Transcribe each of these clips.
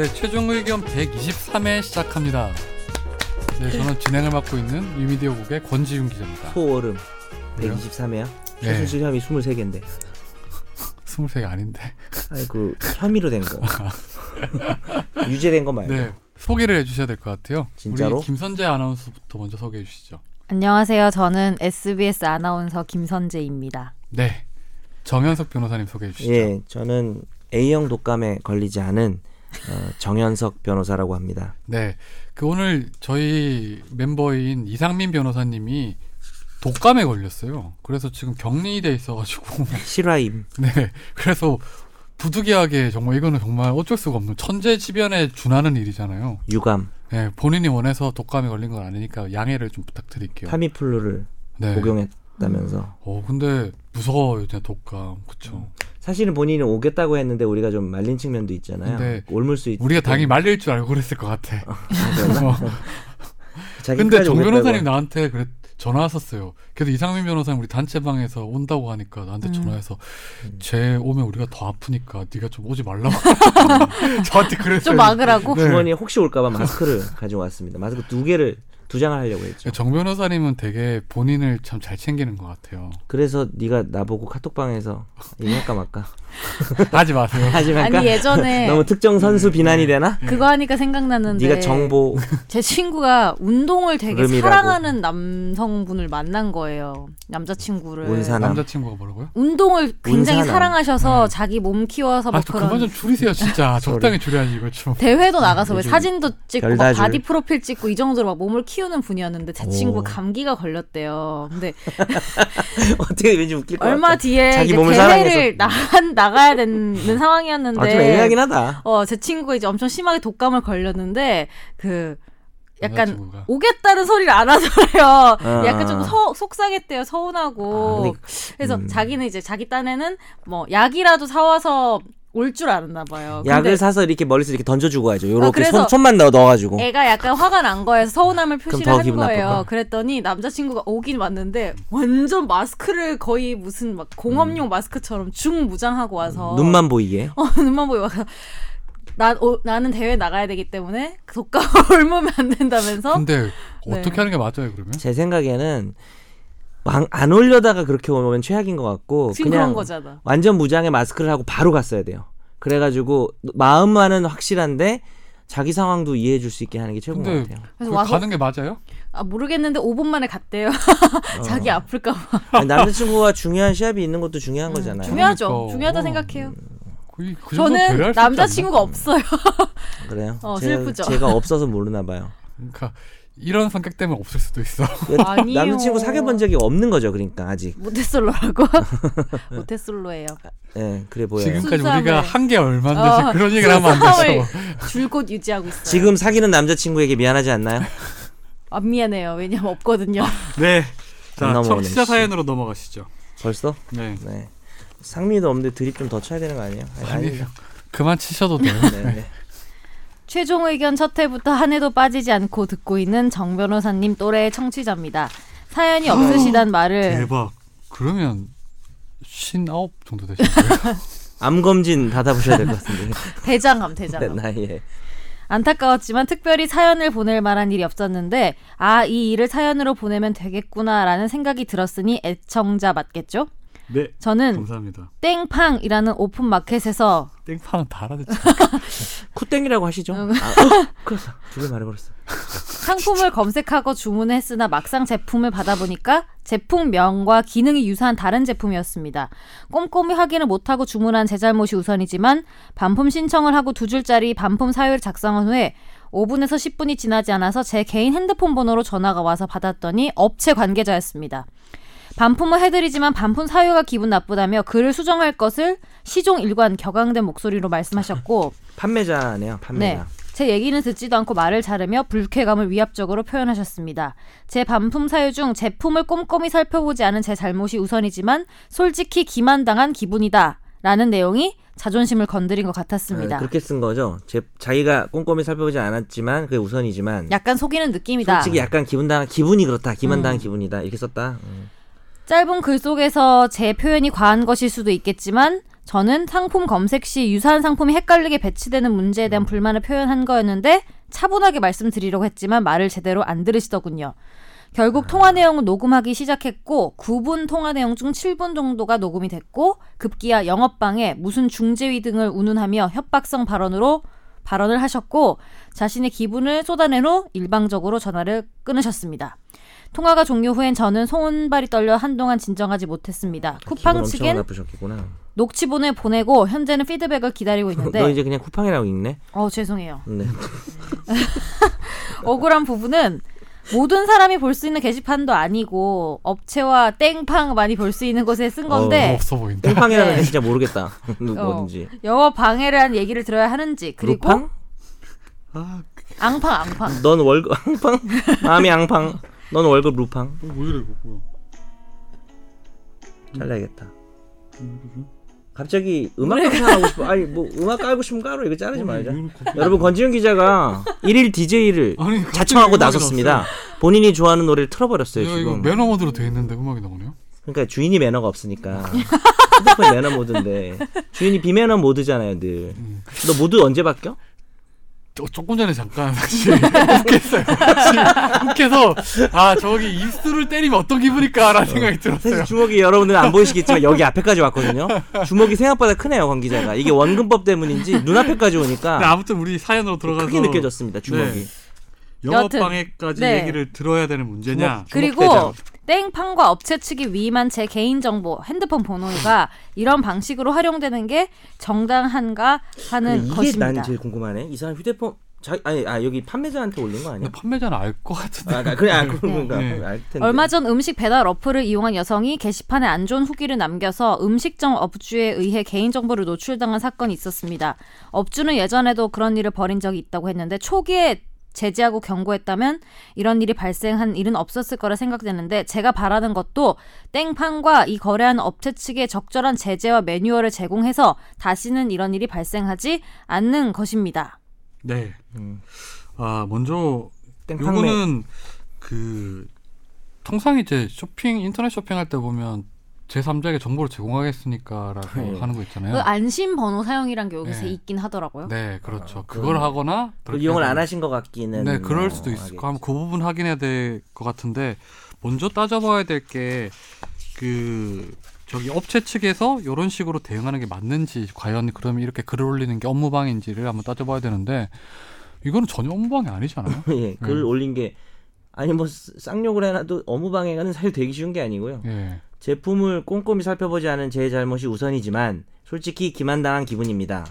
네, 최종 의견 123회 시작합니다. 네, 저는 진행을 맡고 있는 위미디어 국의 권지윤 기자입니다. 소얼음 왜요? 123회야? 네. 최순실 혐의 23개인데 23개 아닌데. 아니 그 혐의로 된 거 유죄된 거 말고 네, 소개를 해 주셔야 될 것 같아요. 진짜로? 우리 김선재 아나운서부터 먼저 소개해 주시죠. 안녕하세요. 저는 SBS 아나운서 김선재입니다. 네, 정현석 변호사님 소개해 주시죠. 예 저는 A형 독감에 걸리지 않은 어, 정현석 변호사라고 합니다 네, 그 오늘 저희 멤버인 이상민 변호사님이 독감에 걸렸어요. 그래서 지금 격리돼 있어가지고 실화임 네, 그래서 부득이하게 정말 이거는 정말 어쩔 수가 없는 천재지변에 준하는 일이잖아요. 유감 네, 본인이 원해서 독감에 걸린 건 아니니까 양해를 좀 부탁드릴게요. 타미플루를 네. 복용했다면서 어, 근데 무서워요, 진짜 독감. 그쵸. 사실은 본인은 오겠다고 했는데 우리가 좀 말린 측면도 있잖아요 근데 옮을 수 있... 우리가 당연히 말릴 줄 알고 그랬을 것 같아. 어. 자기 근데 정 변호사님 나한테 그래 전화 왔었어요. 그래도 이상민 변호사님 우리 단체방에서 온다고 하니까 나한테 음. 전화해서 음. 쟤 오면 우리가 더 아프니까 네가 좀 오지 말라고 저한테 그랬어요. 좀 막으라고? 네. 주머니에 혹시 올까봐 마스크를 가지고 왔습니다 마스크 두 개를 두 장을 하려고 했죠 정 변호사님은 되게 본인을 참 잘 챙기는 것 같아요. 그래서 네가 나보고 카톡방에서 이거 할까 말까 하지 마세요. 하지 말까 아니 예전에 너무 특정 선수 비난이 되나? 그거 하니까 생각나는데 네가 정보 제 친구가 운동을 되게 구름이라고. 사랑하는 남성분을 만난 거예요. 남자친구를. 온사남. 남자친구가 뭐라고요? 운동을 굉장히 운사남. 사랑하셔서 자기 몸 키워서 뭐 아, 저 그런 그만 좀 줄이세요, 진짜. 적당히 줄여야지 이거 좀. 대회도 나가서 왜 사진도 찍고 막. 바디 프로필 찍고 이 정도로 막 몸을 키우 는 분이었는데 제 오. 친구가 감기가 걸렸대요. 근데 어떻게 왠지 웃길 것 얼마 같아. 뒤에 자기 이제 몸을 대회를 나, 나가야 되는 상황이었는데 아, 좀 애매하긴 하다. 어, 제 친구가 이제 엄청 심하게 독감을 걸렸는데 그 약간 남자친구가. 오겠다는 소리를 안 하더래요. 아. 약간 좀 서, 속상했대요. 아, 서운하고. 근데- 그래서 음. 자기는 이제 자기 딴에는 뭐 약이라도 사와서 올 줄 알았나 봐요. 약을 근데 사서 이렇게 멀리서 이렇게 던져주고 가죠. 요렇게 아, 그래서 손, 손만 넣어, 넣어가지고. 애가 약간 화가 난 거에서 서운함을 표시를 더한 거예요. 그랬더니 남자친구가 오긴 왔는데 완전 마스크를 거의 무슨 막 공업용 마스크처럼 중무장하고 와서 음. 눈만 보이게. 어, 눈만 보여 와서 나, 어, 나는 대회 나가야 되기 때문에 독감 옮으면 안 된다면서 근데 네. 어떻게 하는 게 맞아요, 그러면? 제 생각에는 왕, 안 올려다가 그렇게 오면 최악인 것 같고 그냥 거잖아. 완전 무장에 마스크를 하고 바로 갔어야 돼요. 그래가지고 마음만은 확실한데 자기 상황도 이해해 줄 수 있게 하는 게 최고인 것 같아요. 그래서 그 와서 가는 게 맞아요? 아, 모르겠는데 5분 만에 갔대요. 자기 아플까 봐. 아니, 남자친구가 중요한 시합이 있는 것도 중요한 거잖아요. 음, 중요하죠. 그러니까. 중요하다 어. 생각해요. 거의 그 저는 남자친구가 없어요. 그래요? 어, 제가, 슬프죠. 제가 없어서 모르나 봐요. 그러니까 이런 성격 때문에 없을 수도 있어. 아니요. 남자친구 사귀어 본 적이 없는 거죠, 그러니까 아직. 모태솔로라고? 모태솔로예요. 예, 그래 보여요. 지금까지 순수함을. 우리가 한 게 얼마인데 어, 그런 얘기를 하면 안 되죠. 줄곧 유지하고 있어요. 지금 사귀는 남자친구에게 미안하지 않나요? 안 미안해요. 왜냐면 없거든요. 네. 자, 청취자 씨. 사연으로 넘어가시죠. 벌써? 네. 네. 상미도 없는데 드립 좀 더 쳐야 되는 거 아니에요? 아니, 아니. 그만 치셔도 돼요. 네, 네. 최종 의견 첫 회부터 한 해도 빠지지 않고 듣고 있는 정 변호사님 또래의 청취자입니다. 사연이 없으시단 말을 대박. 그러면 59 정도 거예요? 암 검진 받아보셔야 될 것 같은데. 대장암 네, 대장암. 나이에. 안타까웠지만 특별히 사연을 보낼 만한 일이 없었는데 아 이 일을 사연으로 보내면 되겠구나라는 생각이 들었으니 애청자 맞겠죠? 네. 저는 감사합니다. 땡팡이라는 오픈 마켓에서 땡팡은 다 알아듣죠. 쿠땡이라고 하시죠? 응. 아, 어, 그래서 두개 말해버렸어. 상품을 검색하고 주문했으나 막상 제품을 받아보니까 제품명과 기능이 유사한 다른 제품이었습니다. 꼼꼼히 확인을 못하고 주문한 제 잘못이 우선이지만 반품 신청을 하고 두 줄짜리 반품 사유를 작성한 후에 5분에서 10분이 지나지 않아서 제 개인 핸드폰 번호로 전화가 와서 받았더니 업체 관계자였습니다. 반품을 해드리지만 반품 사유가 기분 나쁘다며 글을 수정할 것을 시종 일관 격앙된 목소리로 말씀하셨고 판매자네요, 판매자. 네. 제 얘기는 듣지도 않고 말을 자르며 불쾌감을 위압적으로 표현하셨습니다. 제 반품 사유 중 제품을 꼼꼼히 살펴보지 않은 제 잘못이 우선이지만 솔직히 기만당한 기분이다. 라는 내용이 자존심을 건드린 것 같았습니다. 네, 그렇게 쓴 거죠. 제, 자기가 꼼꼼히 살펴보지 않았지만 그게 우선이지만 약간 속이는 느낌이다. 솔직히 약간 기분 당한 기분이 그렇다. 기만 당한 음. 기분이다. 이렇게 썼다. 음. 짧은 글 속에서 제 표현이 과한 것일 수도 있겠지만 저는 상품 검색 시 유사한 상품이 헷갈리게 배치되는 문제에 대한 불만을 표현한 거였는데 차분하게 말씀드리려고 했지만 말을 제대로 안 들으시더군요. 결국 통화 내용은 녹음하기 시작했고 9분 통화 내용 중 7분 정도가 녹음이 됐고 급기야 영업방에 무슨 중재위 등을 운운하며 협박성 발언으로 발언을 하셨고 자신의 기분을 쏟아낸 후 일방적으로 전화를 끊으셨습니다. 통화가 종료 후엔 저는 손발이 떨려 한동안 진정하지 못했습니다. 쿠팡 측엔. 녹취본을 보내고 현재는 피드백을 기다리고 너 있는데 이제 그냥 쿠팡이라고 읽네. 어 죄송해요. 네. 억울한 부분은 모든 사람이 볼 수 있는 게시판도 아니고 업체와 땡팡 많이 볼 수 있는 곳에 쓴 건데 없어 보인다. 땡팡이라는 네. 게 진짜 모르겠다. 누구든지. 영업 방해를 한 얘기를 들어야 하는지 그리고 루팡? 아, 앙팡 앙팡 넌 월급 앙팡? 마음이 앙팡. 넌 월급 루팡. 뭐 이래 이거 뭐야? 잘라야겠다. 갑자기 음악 감상하고 싶어. 아니 뭐 음악 깔고 싶으면 깔어. 이거 자르지 말자. 여러분 권지윤 기자가 일일 DJ를 아니, 자청하고 나섰습니다. 본인이 좋아하는 노래를 틀어버렸어요 이거 지금. 매너 모드로 돼 있는데 음악이 나오네요. 그러니까 주인이 매너가 없으니까 핸드폰 매너 모드인데 주인이 비매너 모드잖아요 늘. 음. 너 모드 언제 바뀌어? 조, 조금 전에 잠깐 사실. 지금 욱해서 아 저기 입술을 때리면 어떤 기분일까라는 생각이 들었어요. 사실 주먹이 여러분들 안 보이시겠지만 여기 앞에까지 왔거든요. 주먹이 생각보다 크네요 권 기자가. 이게 원근법 때문인지 눈앞에까지 오니까 아무튼 우리 사연으로 들어가서 크게 느껴졌습니다 주먹이. 네. 영업 여튼, 방해까지 네. 얘기를 들어야 되는 문제냐? 그리고 주목대장. 땡팡과 업체 측이 위임한 제 개인 정보 핸드폰 번호가 이런 방식으로 활용되는 게 정당한가 하는 이게 것입니다. 난 제일 궁금하네. 이 사람 휴대폰 자 아니 아 여기 판매자한테 올린 거 아니야? 판매자는 알 것 같은데. 아 그래 아 그런가 네. 알 텐데. 얼마 전 음식 배달 어플을 이용한 여성이 게시판에 안 좋은 후기를 남겨서 음식점 업주에 의해 개인정보를 노출당한 사건이 있었습니다. 업주는 예전에도 그런 일을 벌인 적이 있다고 했는데 초기에 제지하고 경고했다면 이런 일이 발생한 일은 없었을 거라 생각되는데 제가 바라는 것도 땡팡과 이 거래하는 업체 측에 적절한 제재와 매뉴얼을 제공해서 다시는 이런 일이 발생하지 않는 것입니다. 네. 음. 아 먼저 땡팡매. 요거는 그 통상 이제 쇼핑 인터넷 쇼핑할 때 보면 제3자에게 정보를 제공하겠으니까라고 네. 하는 거 있잖아요. 그 안심 번호 사용이란 게 여기서 네. 있긴 하더라고요. 네, 그렇죠. 아, 그걸 그건- 하거나 그 이용을 안. 하신 것 같기는. 네, 그럴 어, 수도 있을 알겠지. 거. 한번 그 부분 확인해야 될 것 같은데 먼저 따져봐야 될 게 그 저기 업체 측에서 이런 식으로 대응하는 게 맞는지 과연 그러면 이렇게 글을 올리는 게 업무방해인지를 한번 따져봐야 되는데 이거는 전혀 업무방해 아니잖아요. 예, 글 음. 올린 게 아니 뭐 쌍욕을 해놔도 업무방해가는 사실 되기 쉬운 게 아니고요. 예. 제품을 꼼꼼히 살펴보지 않은 제 잘못이 우선이지만 솔직히 기만당한 기분입니다.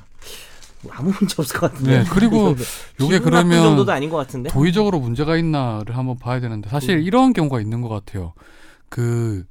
뭐 아무 문제 없을 것 같은데. 네, 그리고 나쁜 그러면 정도도 아닌 것 같은데. 도의적으로 문제가 있나를 한번 봐야 되는데 사실 음. 이런 경우가 있는 것 같아요. 그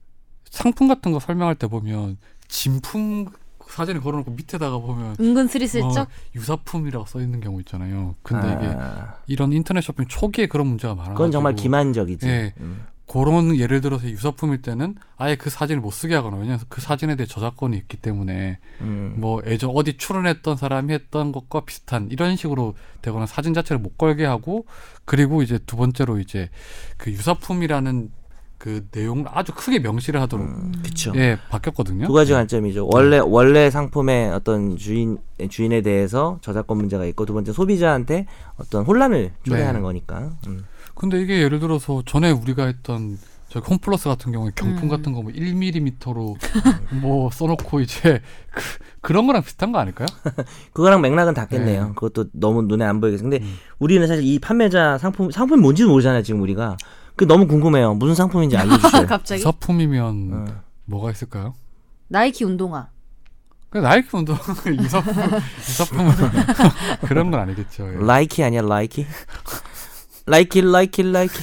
상품 같은 거 설명할 때 보면 진품 사진을 걸어놓고 밑에다가 보면 은근 스리슬쩍 뭐 유사품이라고 써 있는 경우 있잖아요. 근데 이게 아, 이런 인터넷 쇼핑 초기에 그런 문제가 많아가지고 그건 정말 기만적이지. 예. 음. 그런 예를 들어서 유사품일 때는 아예 그 사진을 못 쓰게 하거나 왜냐하면 그 사진에 대해 저작권이 있기 때문에 음. 뭐 예전 어디 출연했던 사람이 했던 것과 비슷한 이런 식으로 되거나 사진 자체를 못 걸게 하고 그리고 이제 두 번째로 이제 그 유사품이라는 그 내용을 아주 크게 명시를 하도록 그쵸. 예 바뀌었거든요. 두 가지 관점이죠. 원래 원래 상품의 어떤 주인 주인에 대해서 저작권 문제가 있고 두 번째 소비자한테 어떤 혼란을 초래하는 네. 거니까. 음. 근데 이게 예를 들어서 전에 우리가 했던 저 홈플러스 같은 경우에 경품 음. 같은 거 뭐 1mm로 뭐 써놓고 이제 그, 그런 거랑 비슷한 거 아닐까요? 그거랑 맥락은 닿겠네요. 네. 그것도 너무 눈에 안 보이겠어. 근데 음. 우리는 사실 이 판매자 상품 상품이 뭔지도 모르잖아요. 지금 우리가. 그 너무 궁금해요. 무슨 상품인지 알려주세요. 갑자기 유사품이면 어. 뭐가 있을까요? 나이키 운동화 그 나이키 운동 유사품 유사품은 그런 건 아니겠죠. 예. 라이키 아니야 라이키? 라이키 라이키 라이키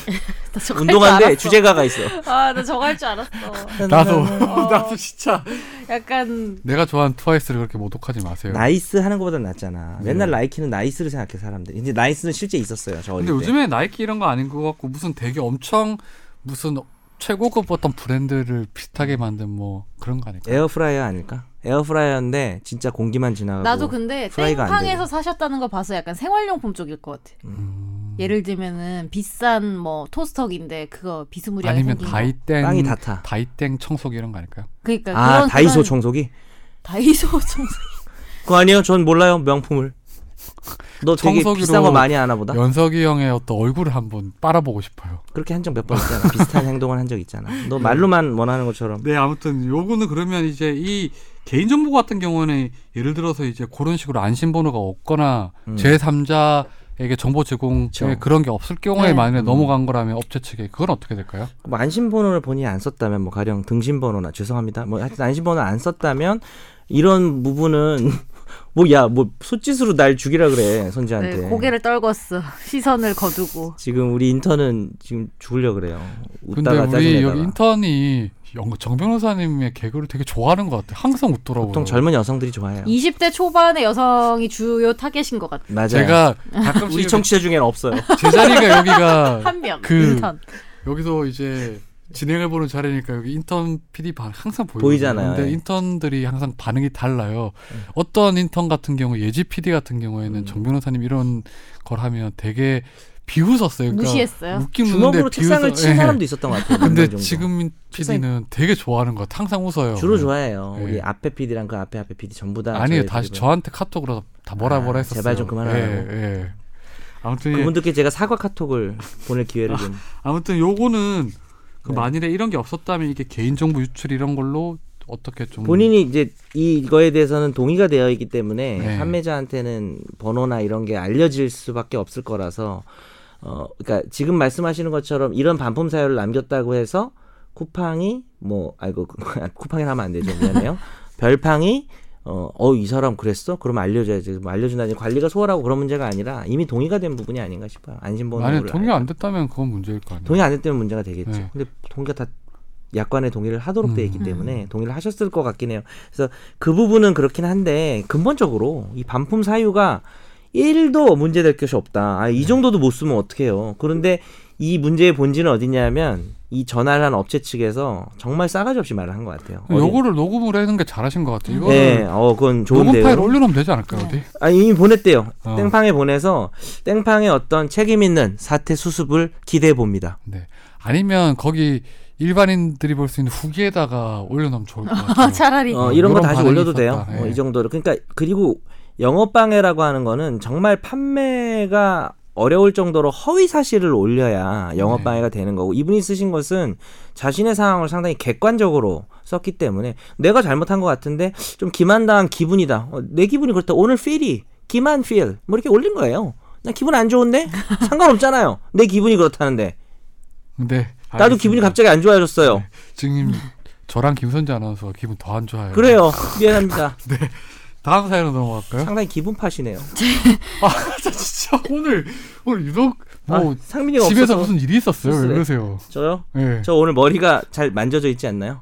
나 운동화인데. 주제가가 있어. 아 나 저거 할 줄 알았어 나도 어. 나도 진짜 약간 내가 좋아하는 트와이스를 그렇게 모독하지 마세요. 나이스 하는 것보다 낫잖아. 네. 맨날 라이키는 나이스를 생각해 사람들이. 근데 나이스는 실제 있었어요. 저 근데 때. 요즘에 나이키 이런 거 아닌 것 같고 무슨 되게 엄청 무슨 최고급 어떤 브랜드를 비슷하게 만든 뭐 그런 거 아닐까? 에어프라이어 아닐까? 에어프라이어인데 진짜 공기만 지나가고. 나도 근데 프라이가 안 땡팡에서 사셨다는 거 봐서 약간 생활용품 쪽일 것 같아 음. 예를 들면은 비싼 뭐 토스터기인데 그거 비스무리하게 아니면 생긴 거. 다이땡 땅이 다 타. 다이땡 청소기 이런 거 아닐까요? 그러니까 아 그런 다이소 그런- 청소기. 다이소 청소기. 그거 아니에요? 전 몰라요 명품을. 너 되게 청소기로 비싼 거 많이 하나 보다. 연석이 형의 어떤 얼굴을 한번 빨아보고 싶어요. 그렇게 한 적 몇 번 있잖아. 비슷한 행동을 한 적 있잖아. 너 말로만 원하는 것처럼. 네, 아무튼 요거는 그러면 이제 이 개인정보 같은 경우는 예를 들어서 이제 그런 식으로 안심번호가 없거나 음. 제3자 에게 정보 제공에 그쵸. 그런 게 없을 경우에 네. 만약에 음. 넘어간 거라면 업체 측에 그건 어떻게 될까요? 뭐 안심번호를 본인이 안 썼다면 뭐 가령 등신번호나 죄송합니다. 뭐 하여튼 안심번호 안 썼다면 이런 부분은 뭐야뭐 손짓으로 날 죽이라 그래 선지한테. 네, 고개를 떨궜어. 시선을 거두고. 지금 우리 인턴은 지금 죽으려 그래요. 근데 웃다가 우리 짜증내다가. 여기 인턴이 영- 정 변호사님의 개그를 되게 좋아하는 것 같아요. 항상 웃더라고요. 보통 젊은 여성들이 좋아해요. 20대 초반의 여성이 주요 타겟인 것 같아요. 맞아요. 제가 가끔씩 우리 청취자 중에는 없어요. 제 자리가 여기가 한 명. 그- 인턴. 여기서 이제 진행을 보는 자리니까 여기 인턴 PD 반 항상 보이거든요. 보이잖아요. 근데 예. 인턴들이 항상 반응이 달라요. 어떤 인턴 같은 경우 예지 PD 같은 경우에는 음. 정 변호사님 이런 걸 하면 되게 비웃었어요. 그러니까 무시했어요. 웃긴 주먹으로 책상을 비웃어- 친 예. 사람도 있었던 것 같아요. 근데. 지금 PD는 되게 좋아하는 것 같아. 항상 웃어요. 주로 좋아해요. 예. 우리 앞에 PD랑 그 앞에 앞에 PD 전부 다. 아니에요. 저희 다시 PD가. 저한테 카톡으로 다 뭐라 아, 뭐라 했었어요. 제발 좀 그만하라고. 예, 예. 아무튼 예. 그분들께 제가 사과 카톡을 보낼 기회를 좀. 아무튼 요거는 그 네. 만일에 이런 게 없었다면 이게 개인정보 유출 이런 걸로 어떻게 좀 본인이 이제 이거에 대해서는 동의가 되어 있기 때문에 네. 판매자한테는 번호나 이런 게 알려질 수밖에 없을 거라서 어 그러니까 지금 말씀하시는 것처럼 이런 반품 사유를 남겼다고 해서 쿠팡이 뭐 아이고 쿠팡이 하면 안 되죠 미안해요 별팡이 어어 이 사람 그랬어 그러면 알려줘야지 뭐 알려준다니 관리가 소홀하고 그런 문제가 아니라 이미 동의가 된 부분이 아닌가 싶어요 안심번호를 만약 동의 안 됐다면 그건 문제일 거 아니에요. 동의 안 됐다면 문제가 되겠죠. 네. 근데 동의가 다 약관에 동의를 하도록 돼 있기 음. 때문에 동의를 하셨을 것 같긴 해요. 그래서 그 부분은 그렇긴 한데 근본적으로 이 반품 사유가 1도 문제될 것이 없다. 아, 네. 이 정도도 못 쓰면 어떡해요. 그런데 이 문제의 본질은 어디냐면 이 전화를 한 업체 측에서 정말 싸가지 없이 말을 한 것 같아요. 요거를 녹음을 해는 게 잘하신 것 같아요. 네, 어, 그건 녹음 좋은데요. 파일 올려놓으면 되지 않을까요? 어디? 아, 이미 보냈대요. 어. 땡팡에 보내서 땡팡의 어떤 책임 있는 사태 수습을 기대해 봅니다. 네. 아니면 거기 일반인들이 볼 수 있는 후기에다가 올려놓으면 좋을 것 같아요. 차라리 어, 이런 거 다시 올려도 있었다. 돼요. 예. 어, 이 정도로. 그러니까 그리고 영업 방해라고 하는 거는 정말 판매가 어려울 정도로 허위 사실을 올려야 영업 네. 방해가 되는 거고 이분이 쓰신 것은 자신의 상황을 상당히 객관적으로 썼기 때문에 내가 잘못한 것 같은데 좀 기만당한 기분이다. 어, 내 기분이 그렇다. 오늘 필이 기만 필 뭐 이렇게 올린 거예요. 나 기분 안 좋은데 상관없잖아요. 내 기분이 그렇다는데 근데 나도 기분이. 갑자기 안 좋아졌어요. 지금 저랑 김선재 아나운서 기분 더 안 좋아요. 그래요. 미안합니다. 다음 사연으로 넘어갈까요? 상당히 기분 파시네요. 아 진짜 오늘 오늘 유독 뭐 아, 상민이가 집에서 없어서 무슨 일이 있었어요? 왜. 그러세요? 저요? 예. 저 오늘 머리가 잘 만져져 있지 않나요?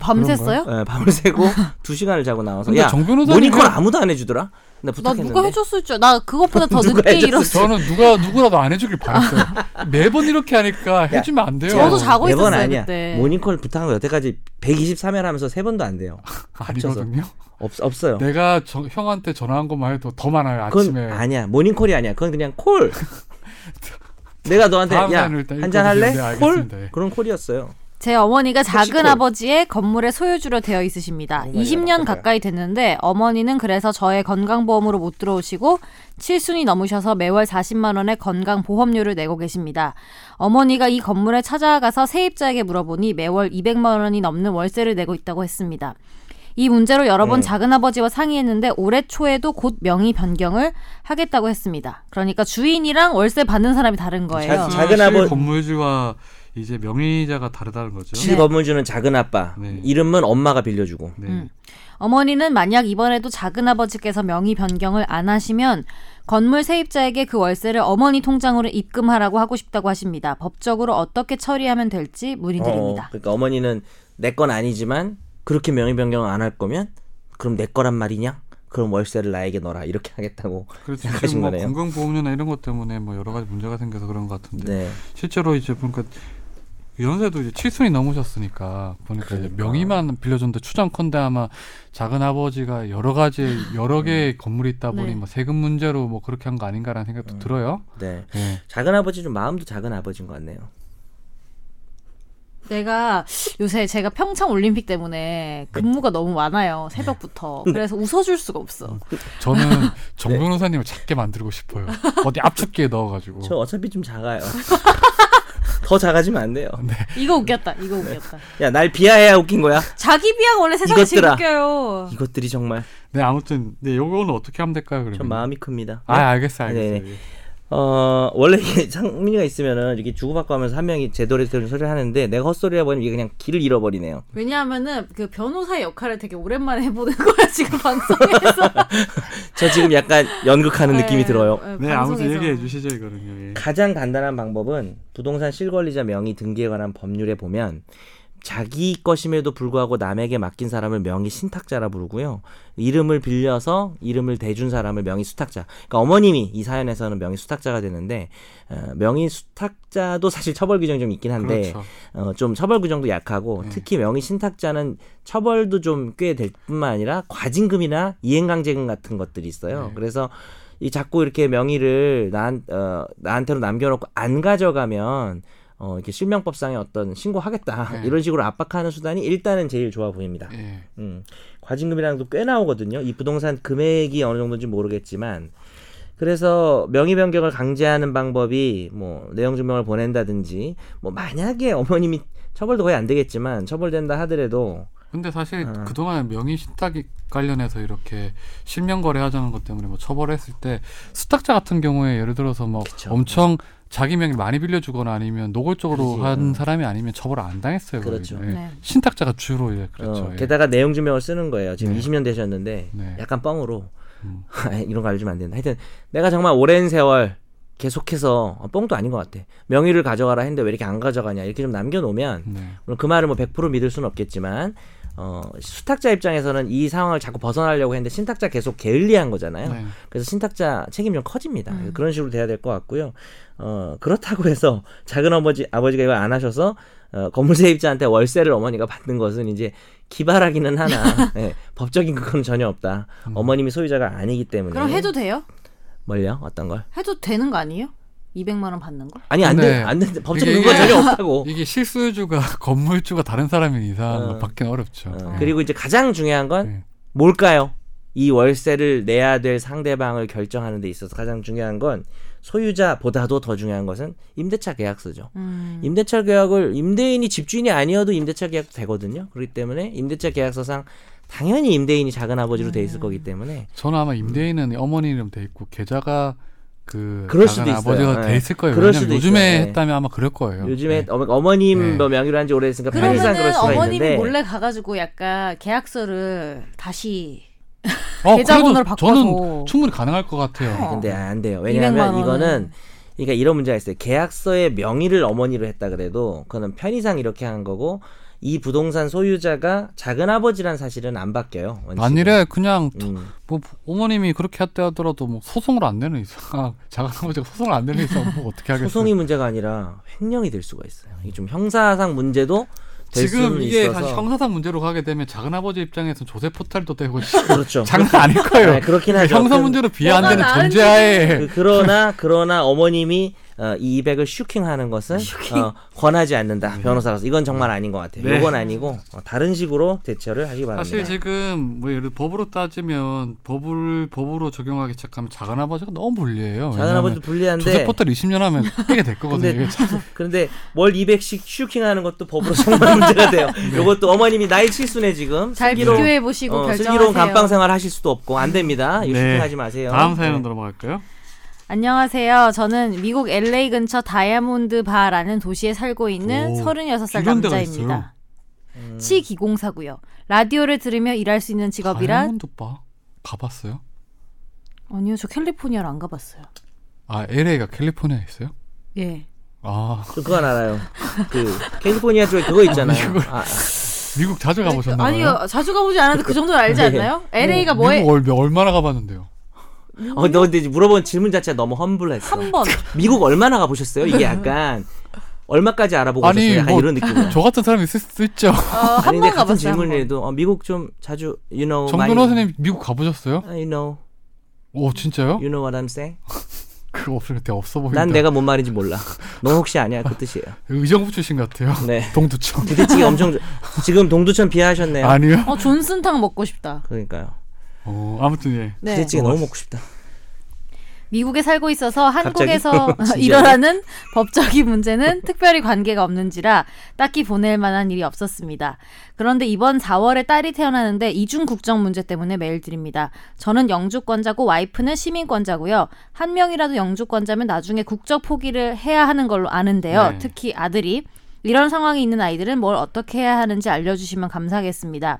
밤샜어요? 예, 밤을 새고 두 시간을 자고 나와서 근데 야정 변호사님은- 모니콜 아무도 안 해주더라. 나나 부탁했는데. 누가 해줬을 줄. 나 그것보다 더 늦게 해줬을 일었어. 저는 누가 누구라도 안 해주길 바랐어요. 매번 이렇게 하니까 해주면 안 돼요. 저도 자고 매번 있었어요, 아니야. 그때. 모니콜 부탁한 거 여태까지 123회 하면서 세 번도 안 돼요. 아니거든요. 없 없어요. 내가 저- 형한테 전화한 것만 해도 더 많아요 그건 아침에. 아니야. 모닝콜이 아니야. 그건 그냥 콜. 내가 너한테 야 한 잔 할래? 네, 콜? 예. 그런 콜이었어요. 제 어머니가 작은 섹시콜. 아버지의 건물의 소유주로 되어 있으십니다. 정말 20년 열악하다. 가까이 됐는데 어머니는 그래서 저의 건강보험으로 못 들어오시고 7순이 넘으셔서 매월 40만 원의 건강보험료를 내고 계십니다. 어머니가 이 건물에 찾아가서 세입자에게 물어보니 매월 200만 원이 넘는 월세를 내고 있다고 했습니다. 이 문제로 여러 번 네. 작은아버지와 상의했는데 올해 초에도 곧 명의 변경을 하겠다고 했습니다. 그러니까 주인이랑 월세 받는 사람이 다른 거예요. 자- 작은 실 아버- 건물주와 이제 명의자가 다르다는 거죠. 실 건물주는 작은 아빠. 네. 이름은 엄마가 빌려주고. 네. 음. 어머니는 만약 이번에도 작은 아버지께서 명의 변경을 안 하시면 건물 세입자에게 그 월세를 어머니 통장으로 입금하라고 하고 싶다고 하십니다. 법적으로 어떻게 처리하면 될지 어, 문의드립니다. 그러니까 어머니는 내 건 아니지만 그렇게 명의 변경을 안 할 거면 그럼 내 거란 말이냐? 그럼 월세를 나에게 넣어라 이렇게 하겠다고. 그렇죠. 생각하신 뭐 거네요. 건강보험료나 이런 것 때문에 뭐 여러 가지 문제가 생겨서 그런 것 같은데 네. 실제로 이제 보니까 연세도 이제 7순이 넘으셨으니까 보니까 이제 그러니까. 명의만 빌려줬는데 추정컨대 아마 작은 아버지가 여러 가지 여러 개의 건물이 있다 보니 네. 뭐 세금 문제로 뭐 그렇게 한 거 아닌가라는 생각도 음. 들어요. 네. 네. 작은 아버지 좀 마음도 작은 아버지인 것 같네요. 내가 요새 제가 평창 올림픽 때문에 근무가 너무 많아요. 새벽부터. 그래서 웃어줄 수가 없어. 저는 정 변호사님을 작게 만들고 싶어요. 어디 압축기에 넣어가지고. 저 어차피 좀 작아요. 더 작아지면 안 돼요. 이거 웃겼다. 이거 웃겼다. 야, 날 비하해야 웃긴 거야. 자기 비하가 원래 세상에 제일 이것들아. 웃겨요. 이것들이 정말 네 아무튼 네 요거는 어떻게 하면 될까요 그러면? 전 마음이 큽니다. 아 알겠어 알겠어. 네, 네. 어 원래 이게 상민이가 있으면은 이렇게 주고받고 하면서 한 명이 제도를 소리를 하는데 내가 헛소리를 해버리면 이게 그냥 길을 잃어버리네요. 왜냐하면은 그 변호사의 역할을 되게 오랜만에 해보는 거야 지금 방송에서. 저 지금 약간 연극하는 느낌이 네, 들어요. 네, 네 아무튼. 얘기해 주시죠 이거는요. 예. 가장 간단한 방법은 부동산 실권리자 명의 등기에 관한 법률에 보면 자기 것임에도 불구하고 남에게 맡긴 사람을 명의 신탁자라 부르고요. 이름을 빌려서 이름을 대준 사람을 명의 수탁자. 그러니까 어머님이 이 사연에서는 명의 수탁자가 되는데 어, 명의 수탁자도 사실 처벌 규정이 좀 있긴 한데 그렇죠. 어, 좀 처벌 규정도 약하고 특히 명의 신탁자는 처벌도 좀 꽤 될 뿐만 아니라 과징금이나 이행강제금 같은 것들이 있어요. 네. 그래서 이 자꾸 이렇게 명의를 나한, 어, 나한테로 남겨놓고 안 가져가면 어, 이렇게 실명법상의 어떤 신고하겠다 네. 이런 식으로 압박하는 수단이 일단은 제일 좋아 보입니다. 예. 음, 과징금이랑도 꽤 나오거든요. 이 부동산 금액이 어느 정도인지 모르겠지만 그래서 명의 변경을 강제하는 방법이 뭐 내용 증명을 보낸다든지 뭐 만약에 어머님이 처벌도 거의 안 되겠지만 처벌된다 하더라도 근데 사실 어. 그동안 명의 신탁 관련해서 이렇게 실명 거래하자는 것 때문에 뭐 처벌했을 때 수탁자 같은 경우에 예를 들어서 뭐 그쵸. 엄청 자기 명의 많이 빌려주거나 아니면 노골적으로 그지. 한 음. 사람이 아니면 처벌을 안 당했어요. 그렇죠. 예. 네. 신탁자가 주로 예, 그렇죠. 어, 예. 게다가 내용 증명을 쓰는 거예요. 지금 네. 20년 되셨는데 네. 약간 뻥으로 음. 이런 거 알려주면 안 된다. 하여튼 내가 정말 오랜 세월 계속해서 어, 뻥도 아닌 것 같아. 명의를 가져가라 했는데 왜 이렇게 안 가져가냐 이렇게 좀 남겨놓으면 네. 물론 그 말을 뭐 100% 믿을 수는 없겠지만 어, 수탁자 입장에서는 이 상황을 자꾸 벗어나려고 했는데 신탁자 계속 게을리한 거잖아요. 네. 그래서 신탁자 책임이 좀 커집니다. 음. 그런 식으로 돼야 될 것 같고요. 어, 그렇다고 해서 작은 아버지 아버지가 이걸 안 하셔서 어, 건물 세입자한테 월세를 어머니가 받는 것은 이제 기발하기는 하나 예, 법적인 그건 전혀 없다. 음. 어머님이 소유자가 아니기 때문에 그럼 해도 돼요? 뭘요? 어떤 걸? 해도 되는 거 아니에요? 200만 원 받는 거? 아니 안 근데 돼, 안 돼. 이게- 근거 전혀 없다고. 이게 실소유주가 건물주가 다른 사람인 이상 어. 받기는 어렵죠. 어, 예. 그리고 이제 가장 중요한 건 네. 뭘까요? 이 월세를 내야 될 상대방을 결정하는 데 있어서 가장 중요한 건 소유자보다도 더 중요한 것은 임대차 계약서죠. 음. 임대차 계약을 임대인이 집주인이 아니어도 임대차 계약도 되거든요. 그렇기 때문에 임대차 계약서상 당연히 임대인이 작은 아버지로 돼 있을 음. 거기 때문에 저는 아마 임대인은 어머니 이름 돼 있고 계좌가 그 그럴 작은 수도 있어요. 아버지가 예. 돼 있을 거예요. 그럴 수도 요즘에 있어요. 예. 했다면 아마 그럴 거예요. 요즘에 예. 어머- 어머님 네. 뭐 명의로 한 지 오래됐으니까 편의상 그럴 그러면은 수가 어머님이 있는데 몰래 가가지고 약간 계약서를 다시 어, 계좌번호를 바꿔서. 저는 충분히 가능할 것 같아요. 어. 근데 안 돼요. 200만 왜냐하면. 이거는 그러니까 이런 문제가 있어요. 계약서에 명의를 어머니로 했다 그래도 그거는 편의상 이렇게 한 거고 이 부동산 소유자가 작은 아버지란 사실은 안 바뀌어요. 원칙은. 만일에 그냥 음. 뭐 어머님이 그렇게 했다 하더라도 뭐 소송을 안 내는 이상 작은 아버지가 소송을 안 내는 이상 뭐 어떻게 하겠어요? 소송이 문제가 아니라 횡령이 될 수가 있어요. 이게 좀 형사상 문제도 될 지금 이게 있어서 사실 형사상 문제로 가게 되면 작은 아버지 입장에서는 조세 포탈도 되고 그렇죠. 장난 아닐 거예요. 네, 그렇긴 하죠. 형사 그- 문제로 비하 안 뭐가 되는 나은지 전제하에 그, 그러나 그러나 어머님이 어, 이 200을 슈킹하는 것은 어, 권하지 않는다 변호사로서 이건 정말 아닌 것 같아요. 네. 이건 아니고 어, 다른 식으로 대처를 하시기 바랍니다. 사실 지금 뭐 예를 법으로 따지면 법을 법으로 적용하기 시작하면 작은 아버지가 너무 불리해요. 작은 아버지도 불리한데 조세 포탈 20년 하면 깨게 될 거거든요. 근데- 이게 참- 그런데 월 200씩 슈킹하는 것도 법으로 정말 문제가 돼요. 이것도 어머님이 나이 칠순에 지금 잘 슬기로운- 비교해 보시고 어, 결정하세요. 슬기로운 감방 생활 하실 수도 없고 안 됩니다. 네. 슈킹하지 마세요. 다음 사연은 네. 넘어갈까요? 안녕하세요. 저는 미국 LA 근처 다이아몬드 바라는 도시에 살고 있는 오, 36살 이런 데가 남자입니다. 음. 치기공사고요. 라디오를 들으며 일할 수 있는 직업이라 다이아몬드 바 가봤어요? 아니요. 저 캘리포니아를 안 가봤어요. 아 LA가 캘리포니아에 있어요? 예. 아 저 그건 알아요. 그 캘리포니아 쪽에 그거 있잖아요. 미국을- 아, 미국 자주 가보셨나요? 아니요. 자주 가보지 않았는데 그 정도는 알지 네. 않나요? LA가 뭐에 미국 얼, 얼마나 가봤는데요? 어, 너 근데 물어본 질문 자체가 너무 험블했어. 한 번. 미국 얼마나 가보셨어요? 이게 약간 얼마까지 알아보고 아니, 오셨어요? 약간 뭐 이런 느낌이야. 저 같은 사람이 있을 수 있죠. 어, 아니 한 근데 같은. 질문이라도 어, 미국 좀 자주 you know 정 my- 변호사님 미국 가보셨어요? I know 오 진짜요? you know what I'm saying? 그거 없으면 되게 없어 보인다. 난 내가 뭔 말인지 몰라. 너 혹시 아냐 그 뜻이에요. 의정부 출신 같아요. 네. 동두천. 부대찌개 엄청 좋- 지금 동두천 비하하셨네요. 아니요. 어 존슨탕 먹고 싶다. 그러니까요. 어, 아무튼 예. 네. 부대찌개 너무 먹고 싶다. 미국에 살고 있어서 한국에서? 일어나는 법적인 문제는 특별히 관계가 없는지라 딱히 보낼 만한 일이 없었습니다. 그런데 이번 4월에 딸이 태어나는데 이중 국적 문제 때문에 메일 드립니다. 저는 영주권자고 와이프는 시민권자고요. 한 명이라도 영주권자면 나중에 국적 포기를 해야 하는 걸로 아는데요. 네. 특히 아들이 이런 상황이 있는 아이들은 뭘 어떻게 해야 하는지 알려주시면 감사하겠습니다.